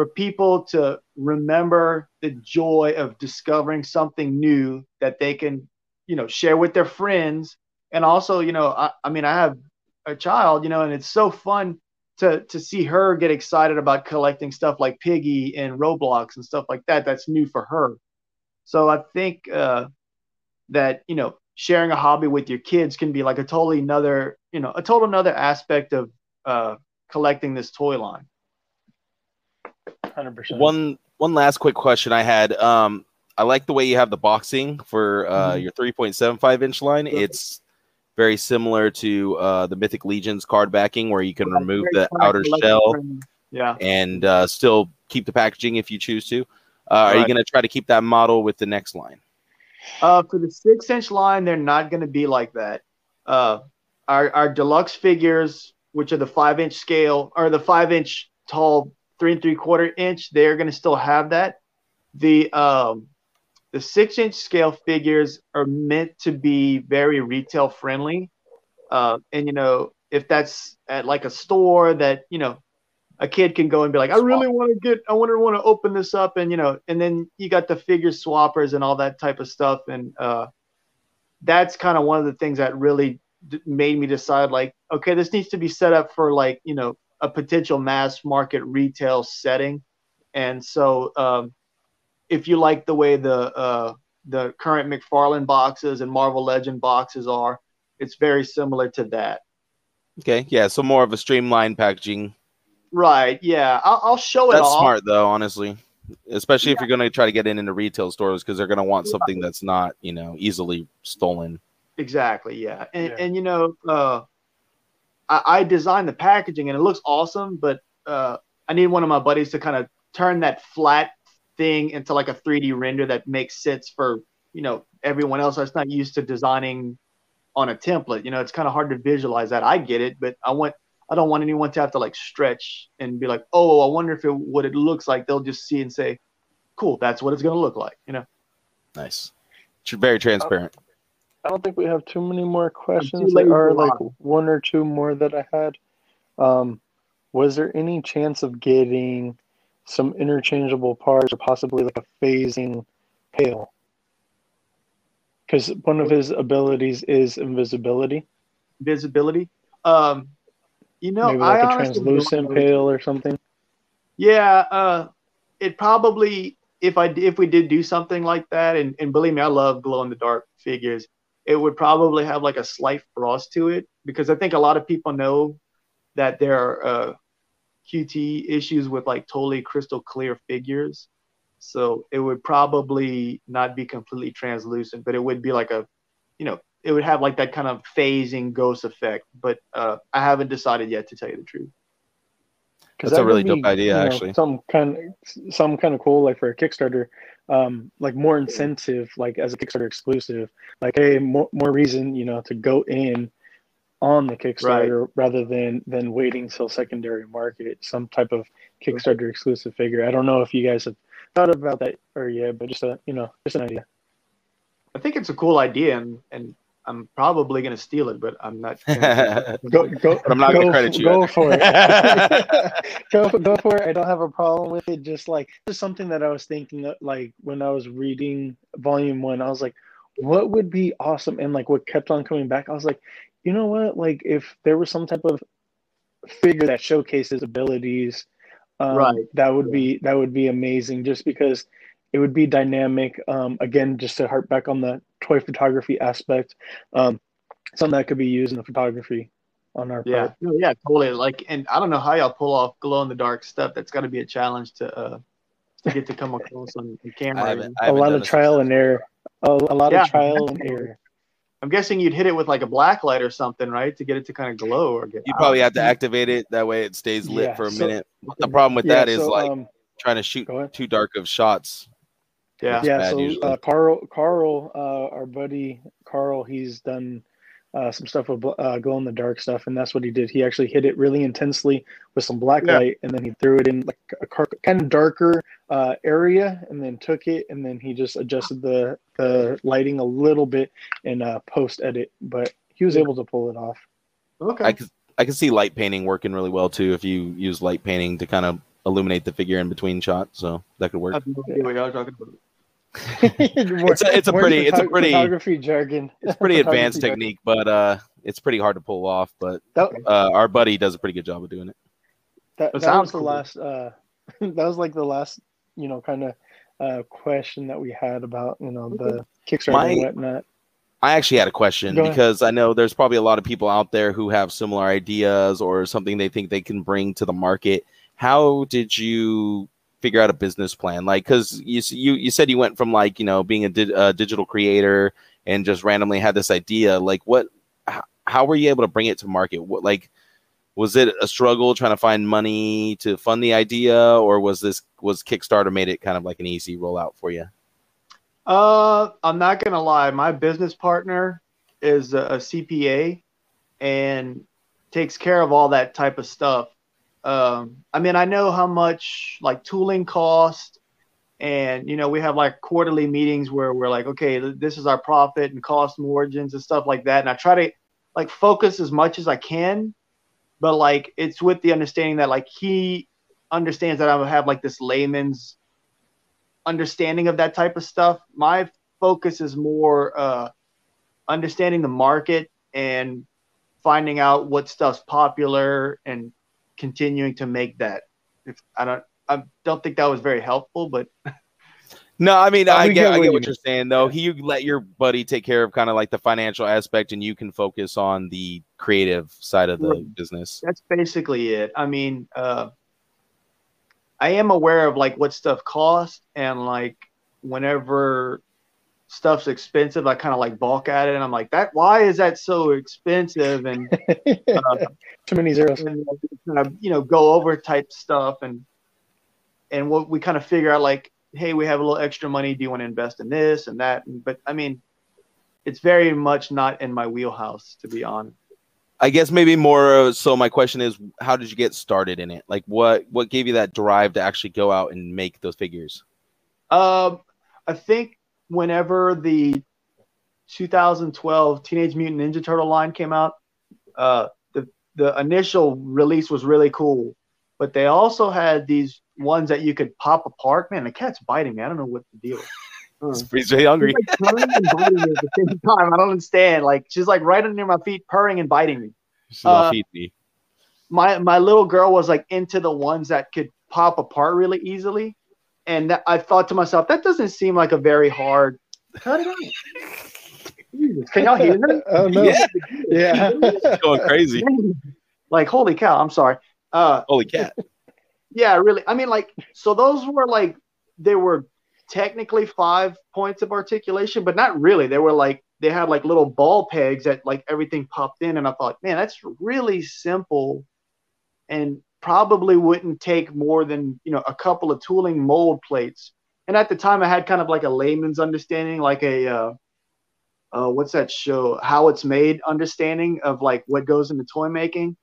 for people to remember the joy of discovering something new that they can, you know, share with their friends. And also, you know, I, I mean, I have a child, you know, and it's so fun to to see her get excited about collecting stuff like Piggy and Roblox and stuff like that. That's new for her. So I think uh, that you know sharing a hobby with your kids can be like a totally another you know a total another aspect of uh, collecting this toy line. 100%. One one last quick question I had. Um, I like the way you have the boxing for uh, mm-hmm. your 3.75 inch line. It's very similar to uh, the Mythic Legions card backing, where you can remove the outer shell, yeah, and uh, still keep the packaging if you choose to. Uh, right. Are you going to try to keep that model with the next line? Uh, for the six inch line, they're not going to be like that. Uh, our our deluxe figures, which are the five inch scale or the five inch tall, three and three quarter inch, they're going to still have that. The um, the six inch scale figures are meant to be very retail friendly. Uh, and you know, if that's at like a store that, you know, a kid can go and be like, I really want to get, I want to want to open this up. And, you know, and then you got the figure swappers and all that type of stuff. And, uh, that's kind of one of the things that really d- made me decide like, okay, this needs to be set up for like, you know, a potential mass market retail setting. And so, um, if you like the way the uh, the current McFarlane boxes and Marvel Legend boxes are, it's very similar to that. Okay, yeah, so more of a streamlined packaging. Right. Yeah, I'll, I'll show it. That's smart though, honestly, especially yeah. if you're going to try to get in into retail stores because they're going to want something that's not you know easily stolen. Exactly. Yeah, and yeah. and you know, uh, I, I designed the packaging and it looks awesome, but uh, I need one of my buddies to kind of turn that flat thing into like a 3D render that makes sense for you know everyone else that's not used to designing on a template. You know, it's kind of hard to visualize that. I get it, but I want I don't want anyone to have to like stretch and be like, oh, I wonder if it what it looks like. They'll just see and say, cool, that's what it's gonna look like. You know. Nice. Very transparent. I don't think we have too many more questions. There are like one or two more that I had. Um, was there any chance of getting some interchangeable parts or possibly like a phasing hail. Because one of his abilities is invisibility. Visibility. Um, you know, maybe like I a translucent Pale or something. Yeah, uh, it probably if I if we did do something like that, and, and believe me, I love glow in the dark figures. It would probably have like a slight frost to it because I think a lot of people know that there are uh, QT issues with like totally crystal clear figures. So it would probably not be completely translucent, but it would be like a, you know, it would have like that kind of phasing ghost effect. But uh, I haven't decided yet to tell you the truth. That's that a really be, dope idea, you know, actually. Some kind, of, some kind of cool, like for a Kickstarter, um, like more incentive, like as a Kickstarter exclusive, like hey, more, more reason, you know, to go in on the Kickstarter right. rather than than waiting till secondary market. Some type of Kickstarter exclusive figure. I don't know if you guys have thought about that or yeah, but just a you know just an idea. I think it's a cool idea, and and I'm probably going to steal it, but I'm not. go, go, but I'm not going to credit you. Go for it. go, go for it. I don't have a problem with it. Just like just something that I was thinking, of, like when I was reading Volume One, I was like, what would be awesome? And like what kept on coming back, I was like, you know what? Like if there was some type of figure that showcases abilities, um, right? That would yeah. be that would be amazing. Just because it would be dynamic. Um, again, just to harp back on the toy photography aspect, um, something that could be used in the photography on our yeah, no, yeah, totally. Like, and I don't know how y'all pull off glow in the dark stuff. That's got to be a challenge to uh to get to come across on, on camera. I haven't, I haven't a lot of trial and error. A, a lot yeah, of trial and error. I'm guessing you'd hit it with like a black light or something, right, to get it to kind of glow or get. You probably have to activate it that way it stays lit yeah, for a so, minute. The problem with yeah, that is so, like um, trying to shoot too dark of shots. Yeah, yeah. So uh, Carl, Carl, uh, our buddy Carl, he's done uh, some stuff with uh, glow in the dark stuff, and that's what he did. He actually hit it really intensely with some black yeah. light, and then he threw it in like a car- kind of darker uh, area, and then took it, and then he just adjusted the the lighting a little bit in uh, post edit, but he was able to pull it off. Okay, I can I can see light painting working really well too if you use light painting to kind of illuminate the figure in between shots, so that could work. It's a, it's a pretty it's a pretty photography jargon. It's pretty advanced technique, but uh, it's pretty hard to pull off. But that, uh, our buddy does a pretty good job of doing it. That, that, was the cool. last. Uh, that was like the last, you know, kind of uh, question that we had about you know the Kickstarter My, and whatnot. I actually had a question Go because ahead. I know there's probably a lot of people out there who have similar ideas or something they think they can bring to the market. How did you figure out a business plan like because you, you you said you went from like you know being a, di- a, digital creator and just randomly had this idea like what how were you able to bring it to market? What like was it a struggle trying to find money to fund the idea, or was this was Kickstarter made it kind of like an easy rollout for you? Uh, I'm not gonna lie. My business partner is a, a CPA and takes care of all that type of stuff. Um, I mean, I know how much like tooling cost, and you know, we have like quarterly meetings where we're like, okay, this is our profit and cost margins and stuff like that. And I try to like focus as much as I can, but like it's with the understanding that like he understands that I have like this layman's understanding of that type of stuff. My focus is more uh, understanding the market and finding out what stuff's popular and continuing to make that. If I don't, I don't think that was very helpful, but. No, I mean, I, get, I get what you're saying though. He let your buddy take care of kind of like the financial aspect, and you can focus on the creative side of the right. business. That's basically it. I mean, uh, I am aware of like what stuff costs, and like whenever stuff's expensive, I kind of like balk at it, and I'm like, that why is that so expensive? And uh, too many zeros. And, kind of you know go over type stuff, and and what we kind of figure out like, hey, we have a little extra money. Do you want to invest in this and that? And, but I mean, it's very much not in my wheelhouse, to be honest. I guess maybe more. so my question is, how did you get started in it? Like, what what gave you that drive to actually go out and make those figures? Um, I think whenever the 2012 Teenage Mutant Ninja Turtle line came out, uh, the the initial release was really cool, but they also had these ones that you could pop apart. Man, the cat's biting me. I don't know what the deal is. He's really hungry. Like at the same time. I don't understand. Like she's like right under my feet, purring and biting me. She's uh, me. My my little girl was like into the ones that could pop apart really easily, and that, I thought to myself, that doesn't seem like a very hard. Cut it out. Can y'all hear that? Oh no! Yeah, yeah. going crazy. Like holy cow! I'm sorry. Uh, holy cat. Yeah, really. I mean, like, so those were like they were technically five points of articulation, but not really. They were like they had like little ball pegs that like everything popped in, and I thought, man, that's really simple, and probably wouldn't take more than you know a couple of tooling mold plates. And at the time, I had kind of like a layman's understanding, like a uh, uh, what's that show? How it's made understanding of like what goes into toy making.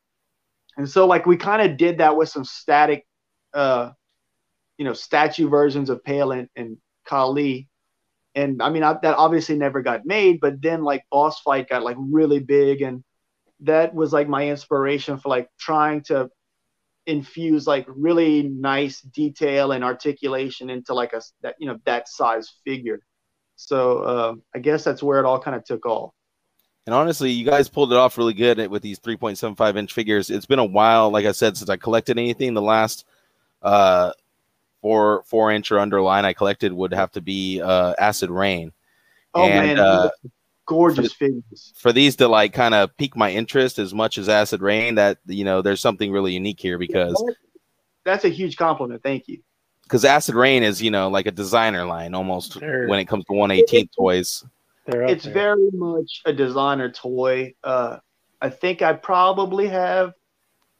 And so like we kind of did that with some static uh, you know, statue versions of Pale and, and Kali. And I mean, I, that obviously never got made, but then like Boss Fight got like really big. And that was like my inspiration for like trying to infuse like really nice detail and articulation into like a that you know that size figure. So uh, i guess that's where it all kind of took off. And honestly you guys pulled it off really good with these 3.75 inch figures. It's been a while like i said since i collected anything. The last uh four four inch or under line I collected would have to be uh, Acid Rain. Oh and, man, uh, gorgeous for, figures. For these to like kind of pique my interest as much as Acid Rain, that you know, there's something really unique here because that's a huge compliment. Thank you. Because Acid Rain is you know like a designer line almost They're, when it comes to 118 toys. It's there. very much a designer toy. Uh, I think I probably have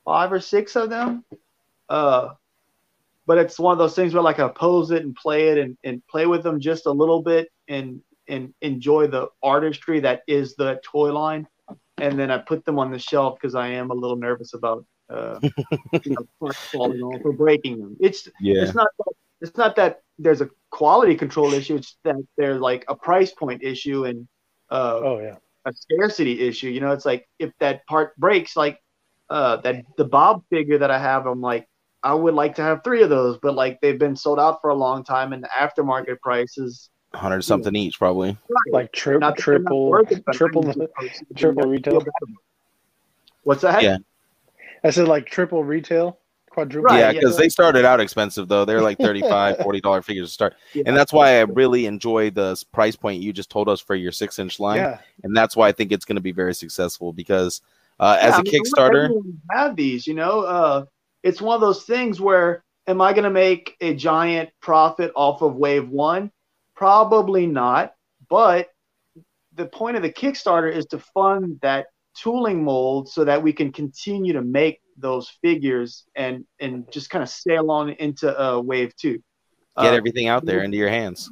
five or six of them. Uh, but it's one of those things where like I pose it and play it and, and play with them just a little bit and and enjoy the artistry that is the toy line. And then I put them on the shelf because I am a little nervous about uh, you know, falling off or breaking them. It's yeah. it's not that, it's not that there's a quality control issue. It's that there's like a price point issue and uh, oh yeah a scarcity issue. You know, it's like if that part breaks, like uh, that the Bob figure that I have, I'm like I would like to have three of those, but like they've been sold out for a long time, and the aftermarket prices hundred something you know, each, probably. Right. Like tri- triple, it, triple, triple retail. What's that? Yeah, I said like triple retail. Quadruple. Right, yeah, because yeah. they started out expensive though. They're like 35 40 dollar figures to start, yeah. and that's why I really enjoy the price point you just told us for your six inch line. Yeah. and that's why I think it's going to be very successful because uh, as a I mean, Kickstarter, have these, you know. Uh, it's one of those things where am I going to make a giant profit off of wave one? Probably not. But the point of the Kickstarter is to fund that tooling mold so that we can continue to make those figures and and just kind of sail on into uh, wave two. Get uh, everything out there into your hands,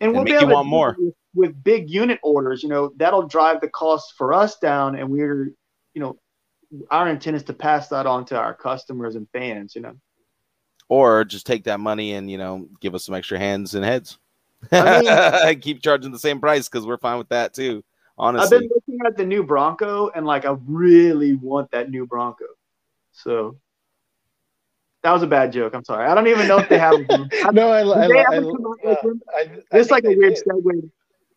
and, we'll make you want more with, with big unit orders. You know that'll drive the cost for us down, and we're you know our intent is to pass that on to our customers and fans. You know, or just take that money and you know give us some extra hands and heads. I mean, keep charging the same price because we're fine with that too. Honestly, I've been looking at the new Bronco and like I really want that new Bronco. So that was a bad joke. I'm sorry. I don't even know if they have. no, I, I, I, I, I, It's like a weird did. segue,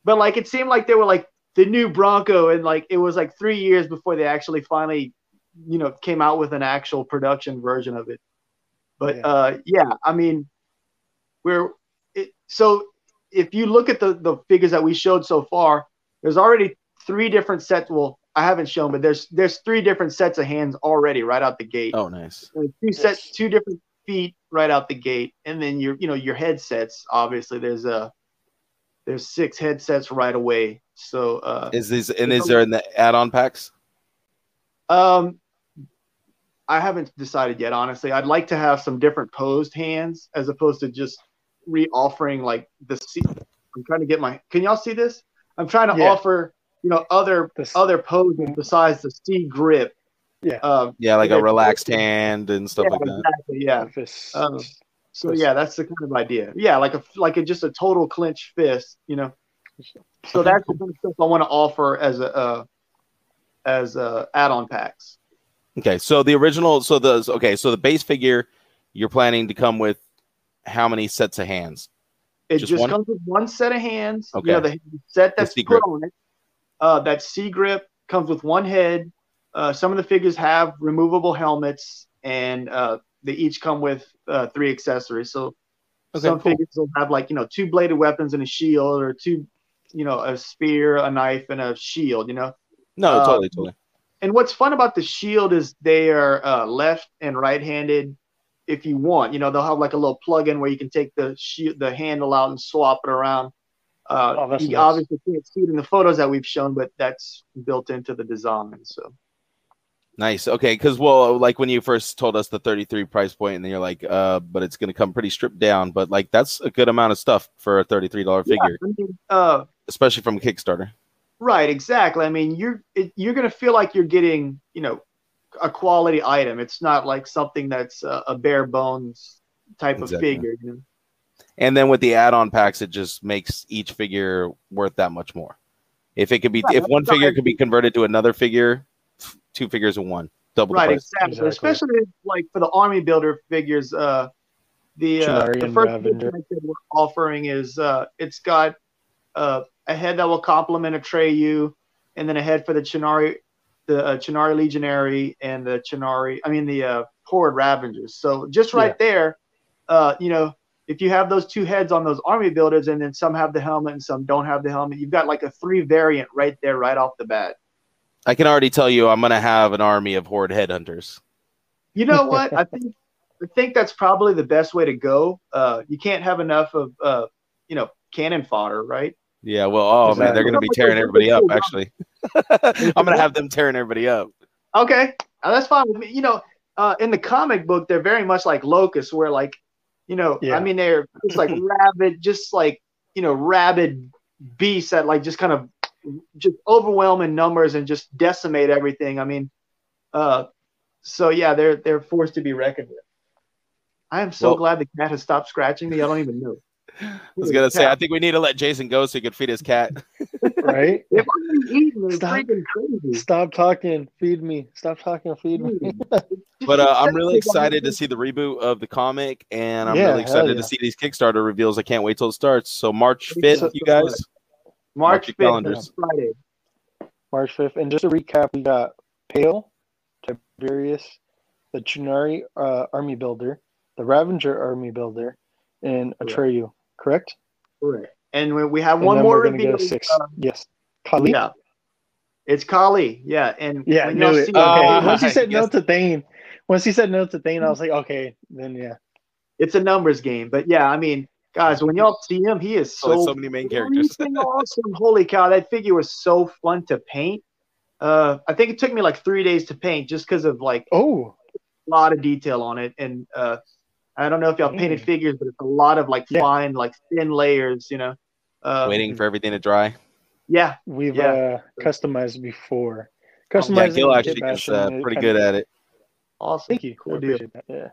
but like it seemed like they were like the new Bronco, and like it was like three years before they actually finally, you know, came out with an actual production version of it. But yeah, uh, yeah I mean, we're it, so if you look at the the figures that we showed so far, there's already three different sets. Well, I haven't shown, but there's there's three different sets of hands already right out the gate. Oh, nice. two sets, two different feet right out the gate, and then your you know your headsets. Obviously, there's a there's six headsets right away. So uh, is this and is there in the add-on packs? Um, I haven't decided yet. Honestly, I'd like to have some different posed hands as opposed to just re-offering like the seat. I'm trying to get my. Can y'all see this? I'm trying to yeah. offer you know other the, other poses besides the C grip. Yeah. Um, yeah, like a relaxed hand and stuff yeah, like that. Exactly, yeah. Um, so yeah, that's the kind of idea. Yeah, like a like a just a total clenched fist, you know. So that's the kind of stuff I want to offer as a uh, as a add-on packs. Okay, so the original, so the okay, so the base figure, you're planning to come with how many sets of hands? It just, just comes with one set of hands. Okay. You know, the set that's put on it. Uh, that C grip comes with one head. Uh, some of the figures have removable helmets, and uh, they each come with uh, three accessories. So okay, some cool. figures will have like you know two bladed weapons and a shield, or two, you know, a spear, a knife, and a shield. You know. No, totally, totally. And what's fun about the shield is they are uh, left and right-handed if you want. You know, they'll have like a little plug-in where you can take the sh- the handle out and swap it around. Uh, oh, you nice. obviously can't see it in the photos that we've shown, but that's built into the design. So nice. Okay, because well, like when you first told us the 33 price point, and then you're like, uh, but it's going to come pretty stripped down. But like that's a good amount of stuff for a 33 dollar figure, yeah, I mean, uh, especially from Kickstarter. Right. Exactly. I mean, you're it, you're going to feel like you're getting, you know, a quality item. It's not like something that's a, a bare bones type exactly. of figure. You know? And then with the add-on packs, it just makes each figure worth that much more. If it could be, right. if one figure could be converted to another figure, two figures in one, double. Right, exactly. exactly. Especially like for the army builder figures. Uh, the uh, the first that we're offering is uh, it's got uh, a head that will complement Atreyu, and then a head for the Chitauri the uh, Chitauri Legionary and the Chitauri, I mean the uh, Horde Ravengers. So just right yeah. there, uh, you know, if you have those two heads on those army builders and then some have the helmet and some don't have the helmet, you've got like a three variant right there, right off the bat. I can already tell you, I'm going to have an army of Horde headhunters. You know what? I think I think that's probably the best way to go. Uh, you can't have enough of uh, you know cannon fodder, right? Yeah, well, oh man, they're going to be tearing everybody up. Actually, I'm going to have them tearing everybody up. Okay, uh, that's fine with me. You know, uh, in the comic book, they're very much like locusts, where like, you know, yeah. I mean, they're just like rabid, just like you know, rabid beasts that like just kind of just overwhelm in numbers and just decimate everything. I mean, uh, so yeah, they're they're forced to be reckoned with. I am so well, glad the cat has stopped scratching me. I don't even know. I was gonna say, I think we need to let Jason go so he could feed his cat. right? stop, stop talking, feed me. Stop talking, feed me. but uh, I'm really excited to see the reboot of the comic, and I'm yeah, really excited yeah. to see these Kickstarter reveals. I can't wait till it starts. So March 5th, you guys. March 5th, calendars. Friday. March 5th, and just to recap, we got Pale, Tiberius, the Chitauri uh, Army Builder, the Ravenger Army Builder, and Atreyu correct? Correct. And we have and one more reveal. Six. Uh, yes. Kali? Yeah. It's Kali. Yeah. And yeah, knew it. See, uh, once he said no to Thane, once he said no to Thane, I was like, okay, then yeah. It's a numbers game. But yeah, I mean, guys, when y'all see him, he is so, oh, so many main characters. awesome. Holy cow, that figure was so fun to paint. Uh, I think it took me like three days to paint just because of like oh a lot of detail on it, and uh, I don't know if y'all painted figures, but it's a lot of like yeah. fine, like thin layers, you know. Uh, Waiting for everything to dry. Yeah, we've yeah. Uh, customized before. Customizing. Yeah, Gil actually is uh, pretty good at it. Awesome. Thank you. Cool deal. Yeah.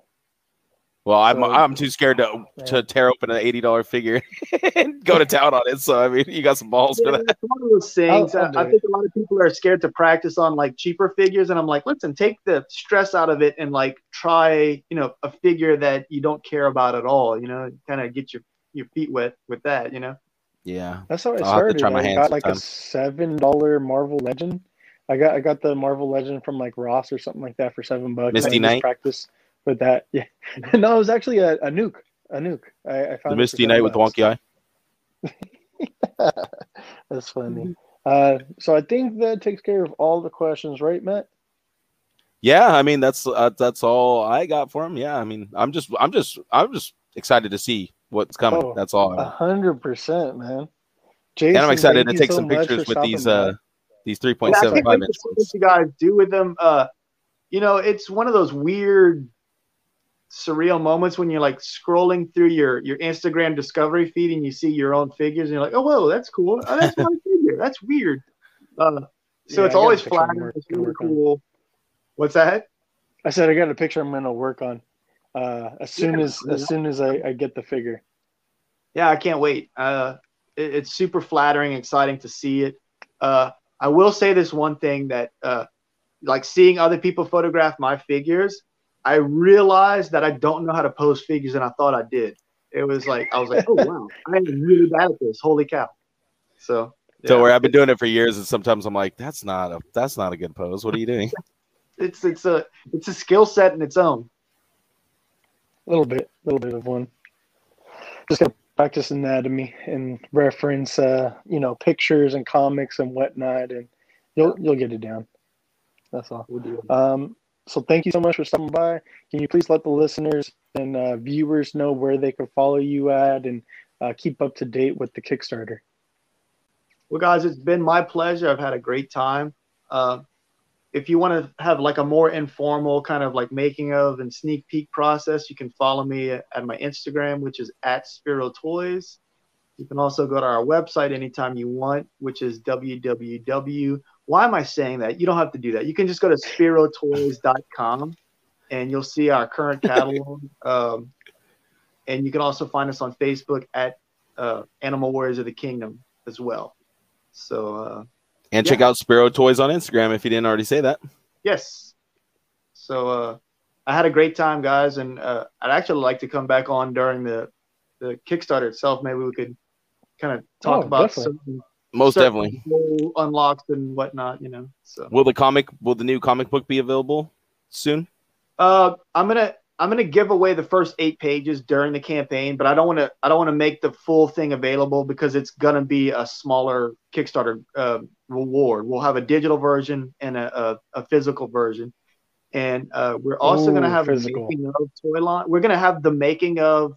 Well, I'm so, I'm too scared to yeah. to tear open an eighty dollar figure and go to town on it. So I mean, you got some balls yeah, for that. one of those oh, things. I'll, I'll I, I think a lot of people are scared to practice on like cheaper figures, and I'm like, listen, take the stress out of it and like try, you know, a figure that you don't care about at all. You know, kind of get your your feet wet with that. You know. Yeah, that's how I started. I got like a seven dollar Marvel Legend. I got I got the Marvel Legend from like Ross or something like that for seven bucks. Misty Knight practice with that. Yeah, no, it was actually a, a nuke. A nuke. I, I found the Misty Knight with the wonky eye. That's funny. Uh, so I think that takes care of all the questions, right, Matt? Yeah, I mean that's uh, that's all I got for him. Yeah, I mean I'm just I'm just I'm just excited to see what's coming. Oh, that's all. A hundred percent, man. Jason, and I'm excited to take so some pictures with these uh these three point seven five inch. What you guys do with them? Uh, you know, it's one of those weird surreal moments when you're like scrolling through your your Instagram discovery feed and you see your own figures and you're like, oh whoa, that's cool. Oh, that's my figure. That's weird. Uh, so yeah, it's always flattering. It's really cool. On. What's that? I said I got a picture I'm gonna work on uh, as soon yeah, as as soon as I, I, get the figure. Yeah, I can't wait. Uh, it, it's super flattering, exciting to see it. Uh, I will say this one thing that, uh, like seeing other people photograph my figures, I realized that I don't know how to pose figures, and I thought I did. It was like I was like, oh wow, I am really bad at this. Holy cow! So. Yeah. So where I've been doing it for years, and sometimes I'm like, "That's not a that's not a good pose. What are you doing?" it's it's a it's a skill set in its own. A little bit, a little bit of one. Just gotta practice anatomy and reference, uh, you know, pictures and comics and whatnot, and you'll you'll get it down. That's all. Um, so thank you so much for stopping by. Can you please let the listeners and uh, viewers know where they can follow you at and uh, keep up to date with the Kickstarter? Well, guys, it's been my pleasure. I've had a great time. Uh, if you want to have like a more informal kind of like making of and sneak peek process, you can follow me at my Instagram, which is at Spero Toys. You can also go to our website anytime you want, which is www why am I saying that? You don't have to do that. You can just go to sperotoys.com and you'll see our current catalog. um, and you can also find us on Facebook at uh, Animal Warriors of the Kingdom as well. So, uh, and yeah. check out Spero Toys on Instagram if you didn't already say that. Yes. So, uh, I had a great time, guys, and uh, I'd actually like to come back on during the the Kickstarter itself. Maybe we could kind of talk oh, about definitely. some most definitely unlocks and whatnot. You know. So will the comic will the new comic book be available soon? Uh, I'm gonna I'm gonna give away the first eight pages during the campaign, but I don't want to I don't want to make the full thing available because it's gonna be a smaller Kickstarter uh, reward. We'll have a digital version and a, a, a physical version, and uh, we're also Ooh, gonna have physical. making of toy line. We're gonna have the making of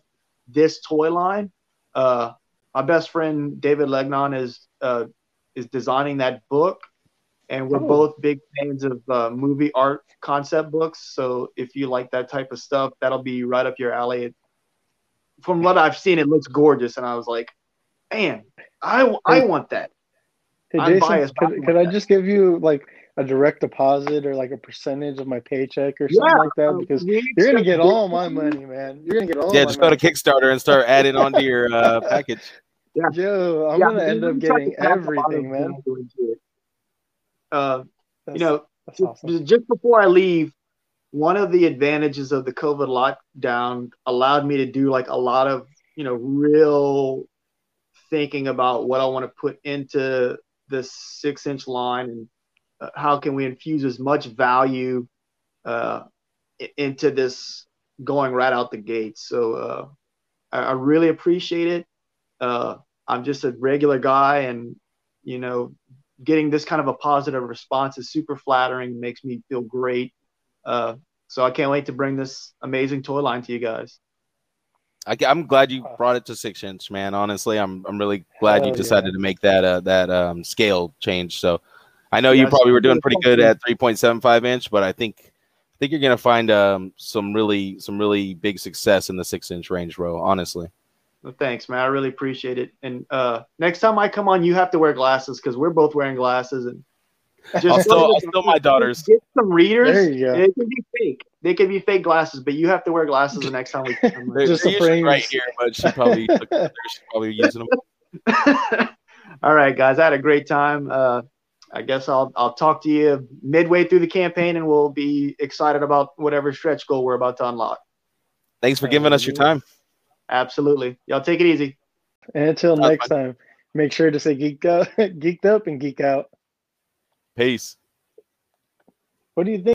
this toy line. Uh, my best friend David Legnon is uh, is designing that book, and we're oh. both big fans of uh, movie art concept books. So if you like that type of stuff, that'll be right up your alley. It, from what I've seen, it looks gorgeous, and I was like, man, I I want that. Hey, I'm Jason, biased, could, could I just give you like a direct deposit or like a percentage of my paycheck or something yeah, like that because you're gonna get all my money, man. You're gonna get all. Yeah, just go to Kickstarter and start adding onto your uh, package. Yeah. Joe, I'm yeah, gonna end up getting everything, man. Uh, you know, awesome. just before I leave, one of the advantages of the COVID lockdown allowed me to do like a lot of, you know, real thinking about what I want to put into this six inch line and uh, how can we infuse as much value uh, into this going right out the gate. So uh, I, I really appreciate it uh, I'm just a regular guy, and you know, getting this kind of a positive response is super flattering. Makes me feel great. Uh, so I can't wait to bring this amazing toy line to you guys. I, am glad you brought it to six inch, man. Honestly, I'm I'm really glad you decided yeah. to make that uh, that um, scale change. So, I know you probably were doing pretty good at 3.75 inch, but I think I think you're gonna find um, some really some really big success in the six inch range, bro. Honestly. Well, thanks, man. I really appreciate it. And uh, next time I come on, you have to wear glasses because we're both wearing glasses. And just I'll still, I'll still my daughters. Get some readers. There you go. They can be fake. They can be fake glasses, but you have to wear glasses the next time we come. they're, just they're right here, but she probably she's probably using them. All right, guys. I had a great time. Uh, I guess I'll I'll talk to you midway through the campaign, and we'll be excited about whatever stretch goal we're about to unlock. Thanks for giving us your time. Absolutely. Y'all take it easy. And until That's next fun. time, make sure to say geeked out, geeked up, and geek out. Peace. What do you think?